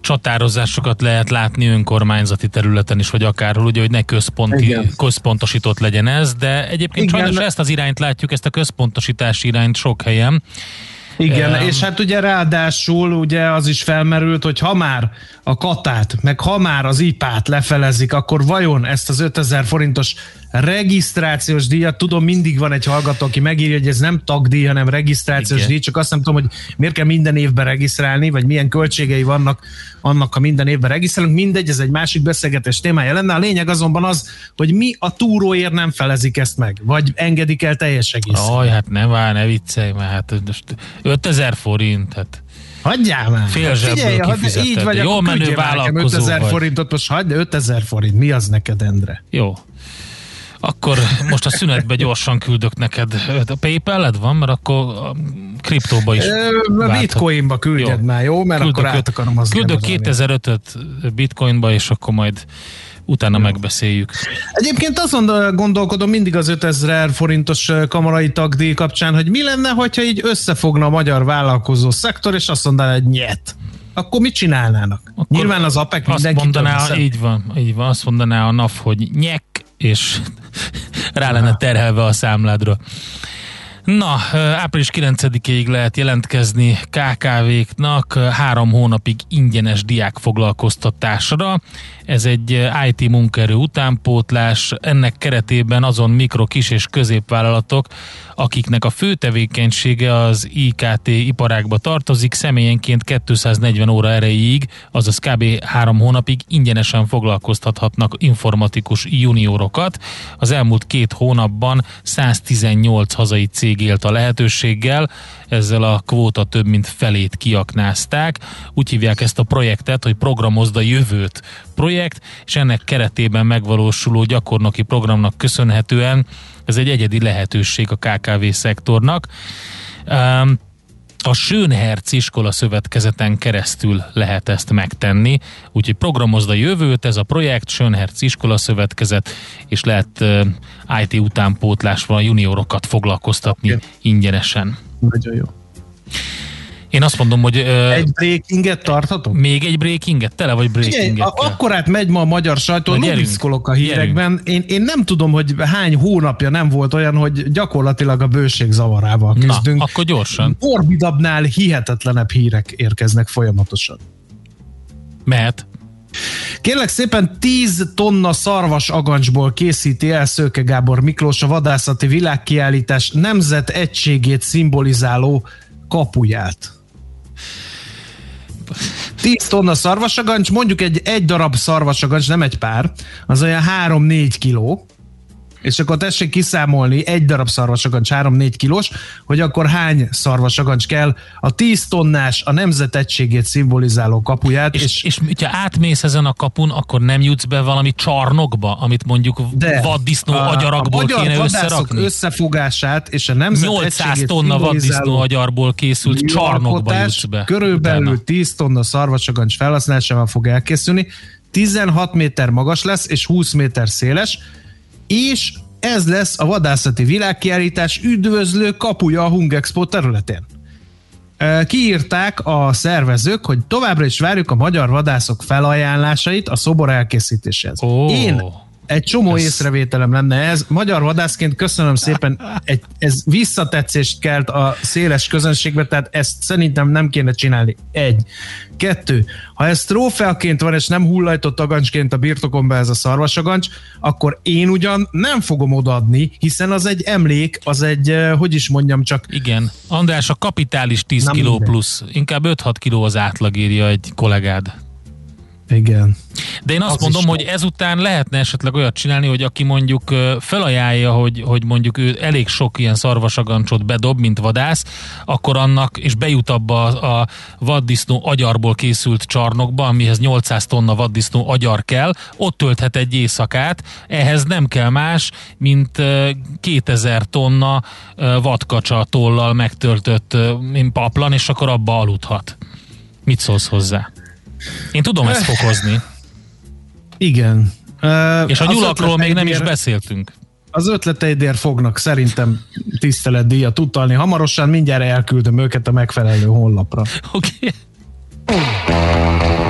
csatározásokat lehet látni önkormányzati területen is, vagy akárhol, ugye, hogy ne központi, Igen. központosított legyen ez, de egyébként Igen. sajnos ezt az irányt látjuk, ezt a központosítási irányt sok helyen. Igen, Em, és hát ugye ráadásul ugye az is felmerült, hogy ha már a katát, meg ha már az ipát lefelezik, akkor vajon ezt az 5000 forintos regisztrációs díjat, tudom, mindig van egy hallgató, aki megírja, hogy ez nem tagdíj, hanem regisztrációs Igen. díj, csak azt nem tudom, hogy miért kell minden évben regisztrálni, vagy milyen költségei vannak annak, ha minden évben regisztrálunk. Mindegy, ez egy másik beszélgetés témája lenne. A lényeg azonban az, hogy mi a túróért nem felezik ezt meg, vagy engedik el teljes egész. Aj, hát ne vár, ne viccelj, mert hát most 5000 forint, hát Hagyjál már! Fél Hát zsebből Figyelj, ha így vagy, akkor menő vállalkozó 5000 vagy. forintot, most hagyd, de 5000 forint, mi az neked, Endre? Jó. Akkor most a szünetbe gyorsan küldök neked. A PayPal-ed van, mert akkor a kriptóba is válthat. Bitcoinba küldjed Jó. már, jó? Mert Küldök akkor át akarom az Küldök 2005-öt bitcoinba, és akkor majd utána megbeszéljük. Egyébként azon gondolkodom mindig az 5000 forintos kamarai tagdíj kapcsán, hogy mi lenne, hogyha így összefogna a magyar vállalkozó szektor, és azt mondaná, hogy nyet. Akkor mit csinálnának? Akkor Nyilván az APEC Azt mindenki mondaná, így van, így van, azt mondaná a NAV, hogy nyek, és rá lenne terhelve a számládra. Na, április 9-ig lehet jelentkezni KKV-knak három hónapig ingyenes diák foglalkoztatásra. Ez egy IT munkaerő utánpótlás. Ennek keretében azon mikro, kis és középvállalatok, akiknek a fő tevékenysége az IKT iparágba tartozik, személyenként 240 óra erejéig, azaz kb. három hónapig ingyenesen foglalkoztathatnak informatikus juniorokat. Az elmúlt két hónapban 118 hazai cég élt a lehetőséggel, ezzel a kvóta több mint felét kiaknázták. Úgy hívják ezt a projektet, hogy Programozd a jövőt projekt, és ennek keretében megvalósuló gyakornoki programnak köszönhetően ez egy egyedi lehetőség a KKV szektornak. A Schönherz iskola szövetkezeten keresztül lehet ezt megtenni, úgyhogy programozd a jövőt, ez a projekt Schönherz iskola szövetkezet, és lehet uh, IT utánpótlásban juniorokat foglalkoztatni okay. ingyenesen. Nagyon jó. Én azt mondom, hogy... Uh, egy breakinget tarthatok? Még egy breakinget? Tele vagy breakinget? Akkorát megy ma a magyar sajtó, lubiszkolok a hírekben. Én, én nem tudom, hogy hány hónapja nem volt olyan, hogy gyakorlatilag a bőség zavarával küzdünk. Na, akkor gyorsan. Morbidabbnál hihetetlenebb hírek érkeznek folyamatosan. Mehet. Kérlek szépen 10 tonna szarvas agancsból készíti el Szőke Gábor Miklós a vadászati világkiállítás nemzet egységét szimbolizáló kapuját. 10 tonna szarvasagancs, mondjuk egy, egy darab szarvasagancs, nem egy pár, az olyan 3-4 kiló, és akkor tessék kiszámolni egy darab szarvasagancs 3-4 kilós, hogy akkor hány szarvasagancs kell a 10 tonnás, a nemzetegységét szimbolizáló kapuját. És, és, és hogyha átmész ezen a kapun, akkor nem jutsz be valami csarnokba, amit mondjuk de, vaddisznó a, agyarakból a kéne összerakni? összefogását és a nemzetegységét 800 tonna vaddisznó agyarból készült csarnokba jutsz be. Körülbelül utána. 10 tonna szarvasagancs felhasználásával fog elkészülni. 16 méter magas lesz és 20 méter széles, és ez lesz a vadászati világkiállítás üdvözlő kapuja a Hungexpo területén. Kiírták a szervezők, hogy továbbra is várjuk a magyar vadászok felajánlásait a szobor elkészítéséhez. Oh. Én egy csomó ez... észrevételem lenne ez. Magyar vadászként köszönöm szépen, egy, ez visszatetszést kelt a széles közönségbe, tehát ezt szerintem nem kéne csinálni. Egy. Kettő. Ha ez trófeaként van, és nem hullajtott agancsként a birtokomba ez a szarvasagancs, akkor én ugyan nem fogom odaadni, hiszen az egy emlék, az egy, hogy is mondjam csak... Igen. András, a kapitális 10 kiló plusz. Inkább 5-6 kiló az átlag írja egy kollégád. Igen. De én azt az mondom, hogy ezután lehetne esetleg olyat csinálni, hogy aki mondjuk felajánlja, hogy, hogy mondjuk ő elég sok ilyen szarvasagancsot bedob, mint vadász, akkor annak, és bejut abba a, a vaddisznó agyarból készült csarnokba, amihez 800 tonna vaddisznó agyar kell, ott tölthet egy éjszakát, ehhez nem kell más, mint 2000 tonna vadkacsa tollal megtöltött paplan, és akkor abba aludhat. Mit szólsz hozzá? Én tudom ezt fokozni. Igen. Uh, És a nyulakról még nem is beszéltünk. Az ötleteidért fognak szerintem tiszteletdíjat utalni. Hamarosan mindjárt elküldöm őket a megfelelő honlapra. Oké. Okay.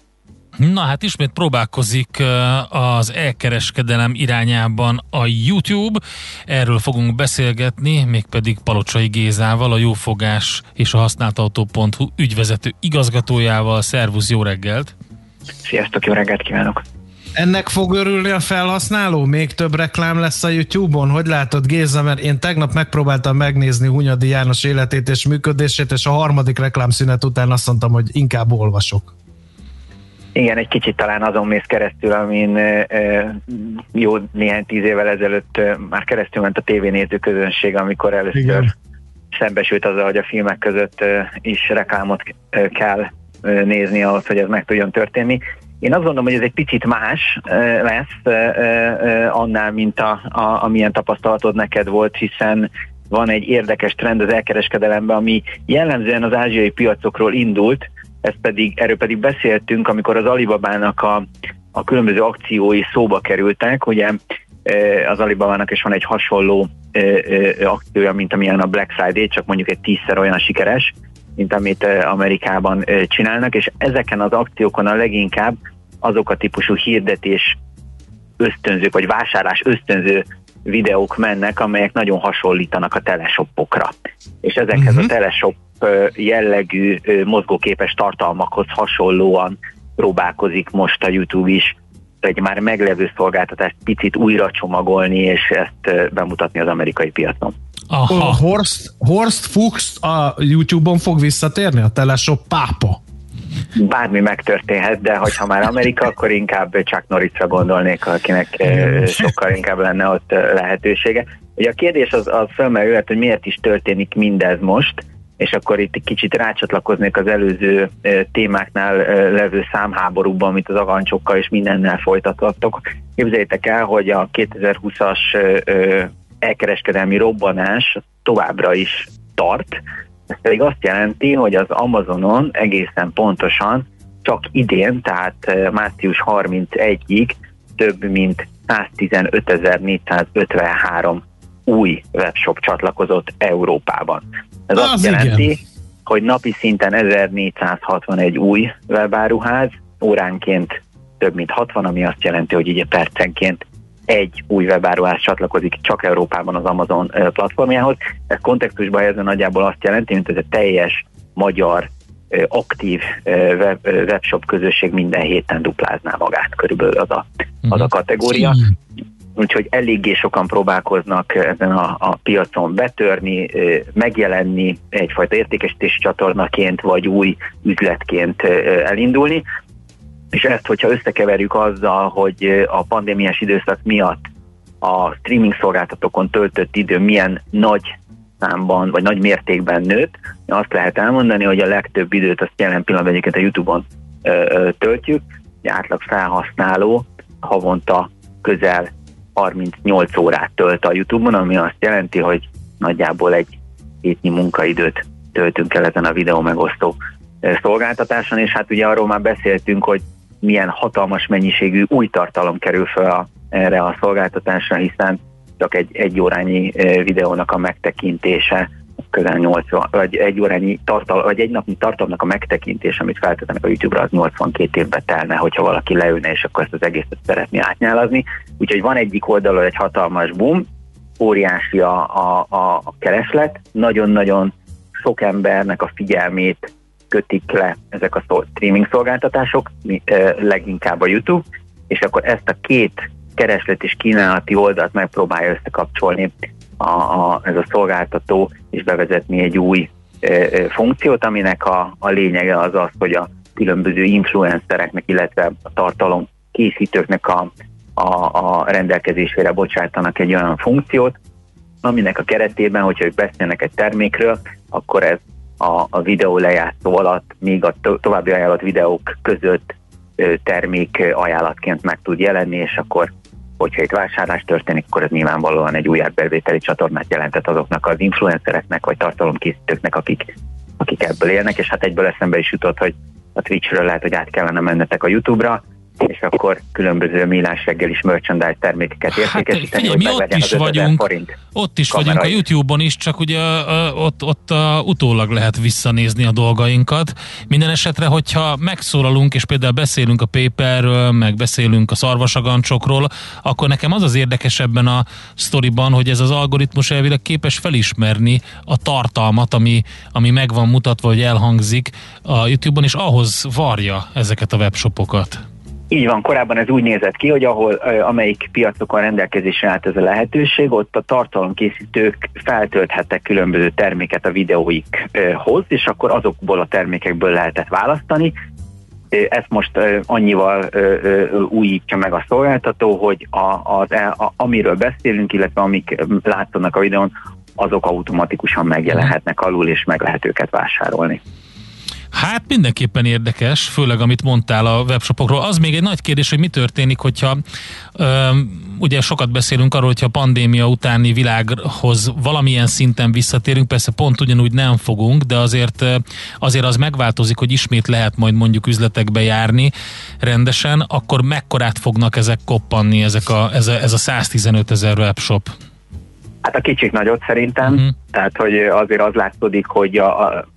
Na hát ismét próbálkozik az elkereskedelem irányában a YouTube. Erről fogunk beszélgetni, mégpedig Palocsai Gézával, a Jófogás és a használtautó.hu ügyvezető igazgatójával. Szervusz, jó reggelt! Sziasztok, jó reggelt kívánok! Ennek fog örülni a felhasználó? Még több reklám lesz a YouTube-on? Hogy látod Géza, mert én tegnap megpróbáltam megnézni Hunyadi János életét és működését, és a harmadik reklámszünet után azt mondtam, hogy inkább olvasok. Igen, egy kicsit talán azon mész keresztül, amin jó néhány tíz évvel ezelőtt már keresztül ment a tévénéző közönség, amikor először Igen. szembesült azzal, hogy a filmek között is reklámot kell nézni ahhoz, hogy ez meg tudjon történni. Én azt gondolom, hogy ez egy picit más lesz annál, mint a, a, amilyen tapasztalatod neked volt, hiszen van egy érdekes trend az elkereskedelemben, ami jellemzően az ázsiai piacokról indult, ez pedig, erről pedig beszéltünk, amikor az Alibabának a, a különböző akciói szóba kerültek, ugye eh, az Alibabának is van egy hasonló eh, eh, akciója, mint amilyen a Black Friday, csak mondjuk egy tízszer olyan sikeres, mint amit Amerikában csinálnak, és ezeken az akciókon a leginkább azok a típusú hirdetés ösztönzők, vagy vásárlás ösztönző videók mennek, amelyek nagyon hasonlítanak a teleshopokra. És ezekhez uh-huh. a teleshop ö, jellegű mozgóképes tartalmakhoz hasonlóan próbálkozik most a YouTube is egy már meglevő szolgáltatást picit újra csomagolni, és ezt bemutatni az amerikai piacon. Aha. A Horst, Horst Fuchs a YouTube-on fog visszatérni? A Teleshop pápa? Bármi megtörténhet, de hogyha már Amerika, akkor inkább Chuck Norrisra gondolnék, akinek sokkal inkább lenne ott lehetősége. Ugye a kérdés az, az fölmerülhet, hogy miért is történik mindez most, és akkor itt kicsit rácsatlakoznék az előző témáknál levő számháborúban, amit az agancsokkal és mindennel folytatottok. Képzeljétek el, hogy a 2020-as ö, ö, elkereskedelmi robbanás továbbra is tart, ez pedig azt jelenti, hogy az Amazonon egészen pontosan csak idén, tehát eh, március 31-ig több mint 115.453 új webshop csatlakozott Európában. Ez Az azt igen. jelenti, hogy napi szinten 1461 új webáruház, óránként több mint 60, ami azt jelenti, hogy így percenként egy új webáruház csatlakozik csak Európában az Amazon platformjához. Ez kontextusban helyezve nagyjából azt jelenti, mint hogy a teljes magyar aktív web, webshop közösség minden héten duplázná magát, körülbelül az a, az a kategória. Úgyhogy eléggé sokan próbálkoznak ezen a, a piacon betörni, megjelenni egyfajta értékesítési csatornaként, vagy új üzletként elindulni. És ezt, hogyha összekeverjük azzal, hogy a pandémiás időszak miatt a streaming szolgáltatókon töltött idő milyen nagy számban, vagy nagy mértékben nőtt, azt lehet elmondani, hogy a legtöbb időt azt jelen pillanatban egyébként a YouTube-on töltjük, egy átlag felhasználó havonta közel 38 órát tölt a YouTube-on, ami azt jelenti, hogy nagyjából egy hétnyi munkaidőt töltünk el ezen a videó megosztó szolgáltatáson, és hát ugye arról már beszéltünk, hogy milyen hatalmas mennyiségű új tartalom kerül fel a, erre a szolgáltatásra, hiszen csak egy egy órányi videónak a megtekintése közel 80, vagy egy órányi tartal, vagy egy napnyi tartalomnak a megtekintése, amit feltettenek a YouTube-ra, az 82 évbe telne, hogyha valaki leülne, és akkor ezt az egészet szeretné átnyálazni. Úgyhogy van egyik oldalon egy hatalmas boom, óriási a, a, a, kereslet, nagyon-nagyon sok embernek a figyelmét kötik le ezek a streaming szolgáltatások, leginkább a YouTube, és akkor ezt a két kereslet és kínálati oldalt megpróbálja összekapcsolni a, a, ez a szolgáltató, és bevezetni egy új e, e, funkciót, aminek a, a lényege az az, hogy a különböző influencereknek, illetve a tartalom készítőknek a, a, a rendelkezésére bocsátanak egy olyan funkciót, aminek a keretében, hogyha ők beszélnek egy termékről, akkor ez a, a videó lejátszó alatt, még a to- további ajánlott videók között termék ajánlatként meg tud jelenni, és akkor hogyha itt vásárlás történik, akkor ez nyilvánvalóan egy új átbevételi csatornát jelentett azoknak az influencereknek, vagy tartalomkészítőknek, akik, akik ebből élnek, és hát egyből eszembe is jutott, hogy a Twitchről lehet, hogy át kellene mennetek a YouTube-ra, és akkor különböző millás reggel is merchandise termékeket értékesíteni, Hát, Figyelj, hogy mi ott is az 5000 vagyunk, forint. ott is vagyunk a. YouTube-on is, csak ugye ott, ott a, utólag lehet visszanézni a dolgainkat. Minden esetre, hogyha megszólalunk, és például beszélünk a paperről, meg beszélünk a szarvasagancsokról, akkor nekem az az érdekes ebben a sztoriban, hogy ez az algoritmus elvileg képes felismerni a tartalmat, ami, ami meg van mutatva, hogy elhangzik a YouTube-on, és ahhoz varja ezeket a webshopokat. Így van, korábban ez úgy nézett ki, hogy ahol amelyik piacokon rendelkezésre állt ez a lehetőség, ott a tartalomkészítők feltölthettek különböző terméket a videóikhoz, és akkor azokból a termékekből lehetett választani. Ezt most annyival újítja meg a szolgáltató, hogy a, az, a, amiről beszélünk, illetve amik látszanak a videón, azok automatikusan megjelenhetnek alul, és meg lehet őket vásárolni. Hát mindenképpen érdekes, főleg amit mondtál a webshopokról. Az még egy nagy kérdés, hogy mi történik, hogyha öm, ugye sokat beszélünk arról, hogyha a pandémia utáni világhoz valamilyen szinten visszatérünk, persze pont ugyanúgy nem fogunk, de azért, azért az megváltozik, hogy ismét lehet majd mondjuk üzletekbe járni rendesen, akkor mekkorát fognak ezek koppanni, ezek a, ez, a, ez a 115 ezer webshop? Hát a kicsik nagyot szerintem, uh-huh. tehát hogy azért az látszódik, hogy a, a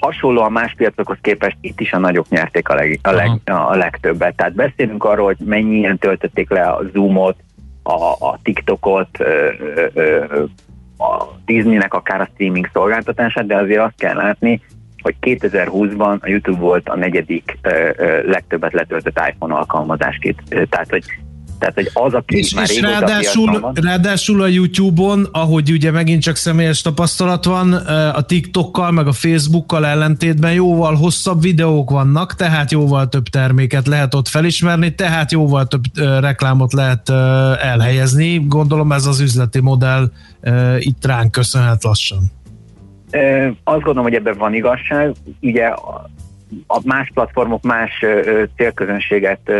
hasonlóan más piacokhoz képest itt is a nagyok nyerték a, leg, a, leg, a legtöbbet. Tehát beszélünk arról, hogy mennyien töltötték le a Zoomot, a, a TikTokot, ö, ö, ö, a Disneynek akár a streaming szolgáltatását, de azért azt kell látni, hogy 2020-ban a YouTube volt a negyedik ö, ö, legtöbbet letöltött iPhone alkalmazás. Tehát, hogy tehát, hogy az, aki És, már és ráadásul, van, ráadásul a YouTube-on, ahogy ugye megint csak személyes tapasztalat van, a TikTokkal meg a Facebookkal ellentétben jóval hosszabb videók vannak, tehát jóval több terméket lehet ott felismerni, tehát jóval több ö, reklámot lehet ö, elhelyezni. Gondolom ez az üzleti modell itt ránk köszönhet lassan. Azt gondolom, hogy ebben van igazság. Ugye a, más platformok más célközönséget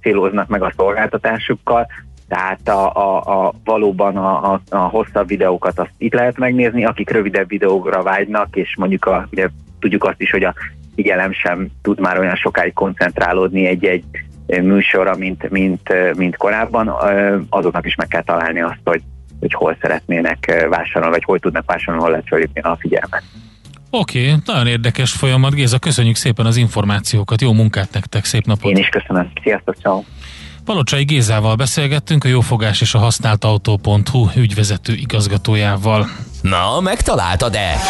céloznak meg a szolgáltatásukkal, tehát a, a, a, valóban a, a, a hosszabb videókat azt itt lehet megnézni, akik rövidebb videókra vágynak, és mondjuk a, ugye, tudjuk azt is, hogy a figyelem sem tud már olyan sokáig koncentrálódni egy-egy műsorra, mint, mint, mint korábban, azoknak is meg kell találni azt, hogy, hogy hol szeretnének vásárolni, vagy hol tudnak vásárolni, hol lehet a figyelmet. Oké, okay, nagyon érdekes folyamat. Géza, köszönjük szépen az információkat. Jó munkát nektek, szép napot! Én is köszönöm. Sziasztok, ciao. Palocsai Gézával beszélgettünk, a jófogás és a használt autó.hu ügyvezető igazgatójával. Na, megtaláltad-e?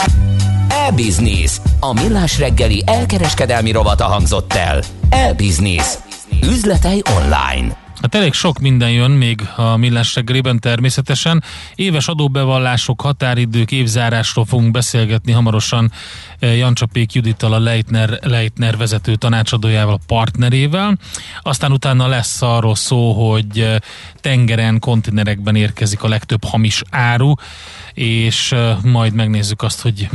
E-Business. A millás reggeli elkereskedelmi rovata hangzott el. E-Business. Üzletei online. Hát elég sok minden jön még a millás reggeliben természetesen. Éves adóbevallások, határidők, évzárásról fogunk beszélgetni hamarosan eh, Jancsapék Judittal, a Leitner, Leitner vezető tanácsadójával, partnerével. Aztán utána lesz arról szó, hogy eh, tengeren, konténerekben érkezik a legtöbb hamis áru, és eh, majd megnézzük azt, hogy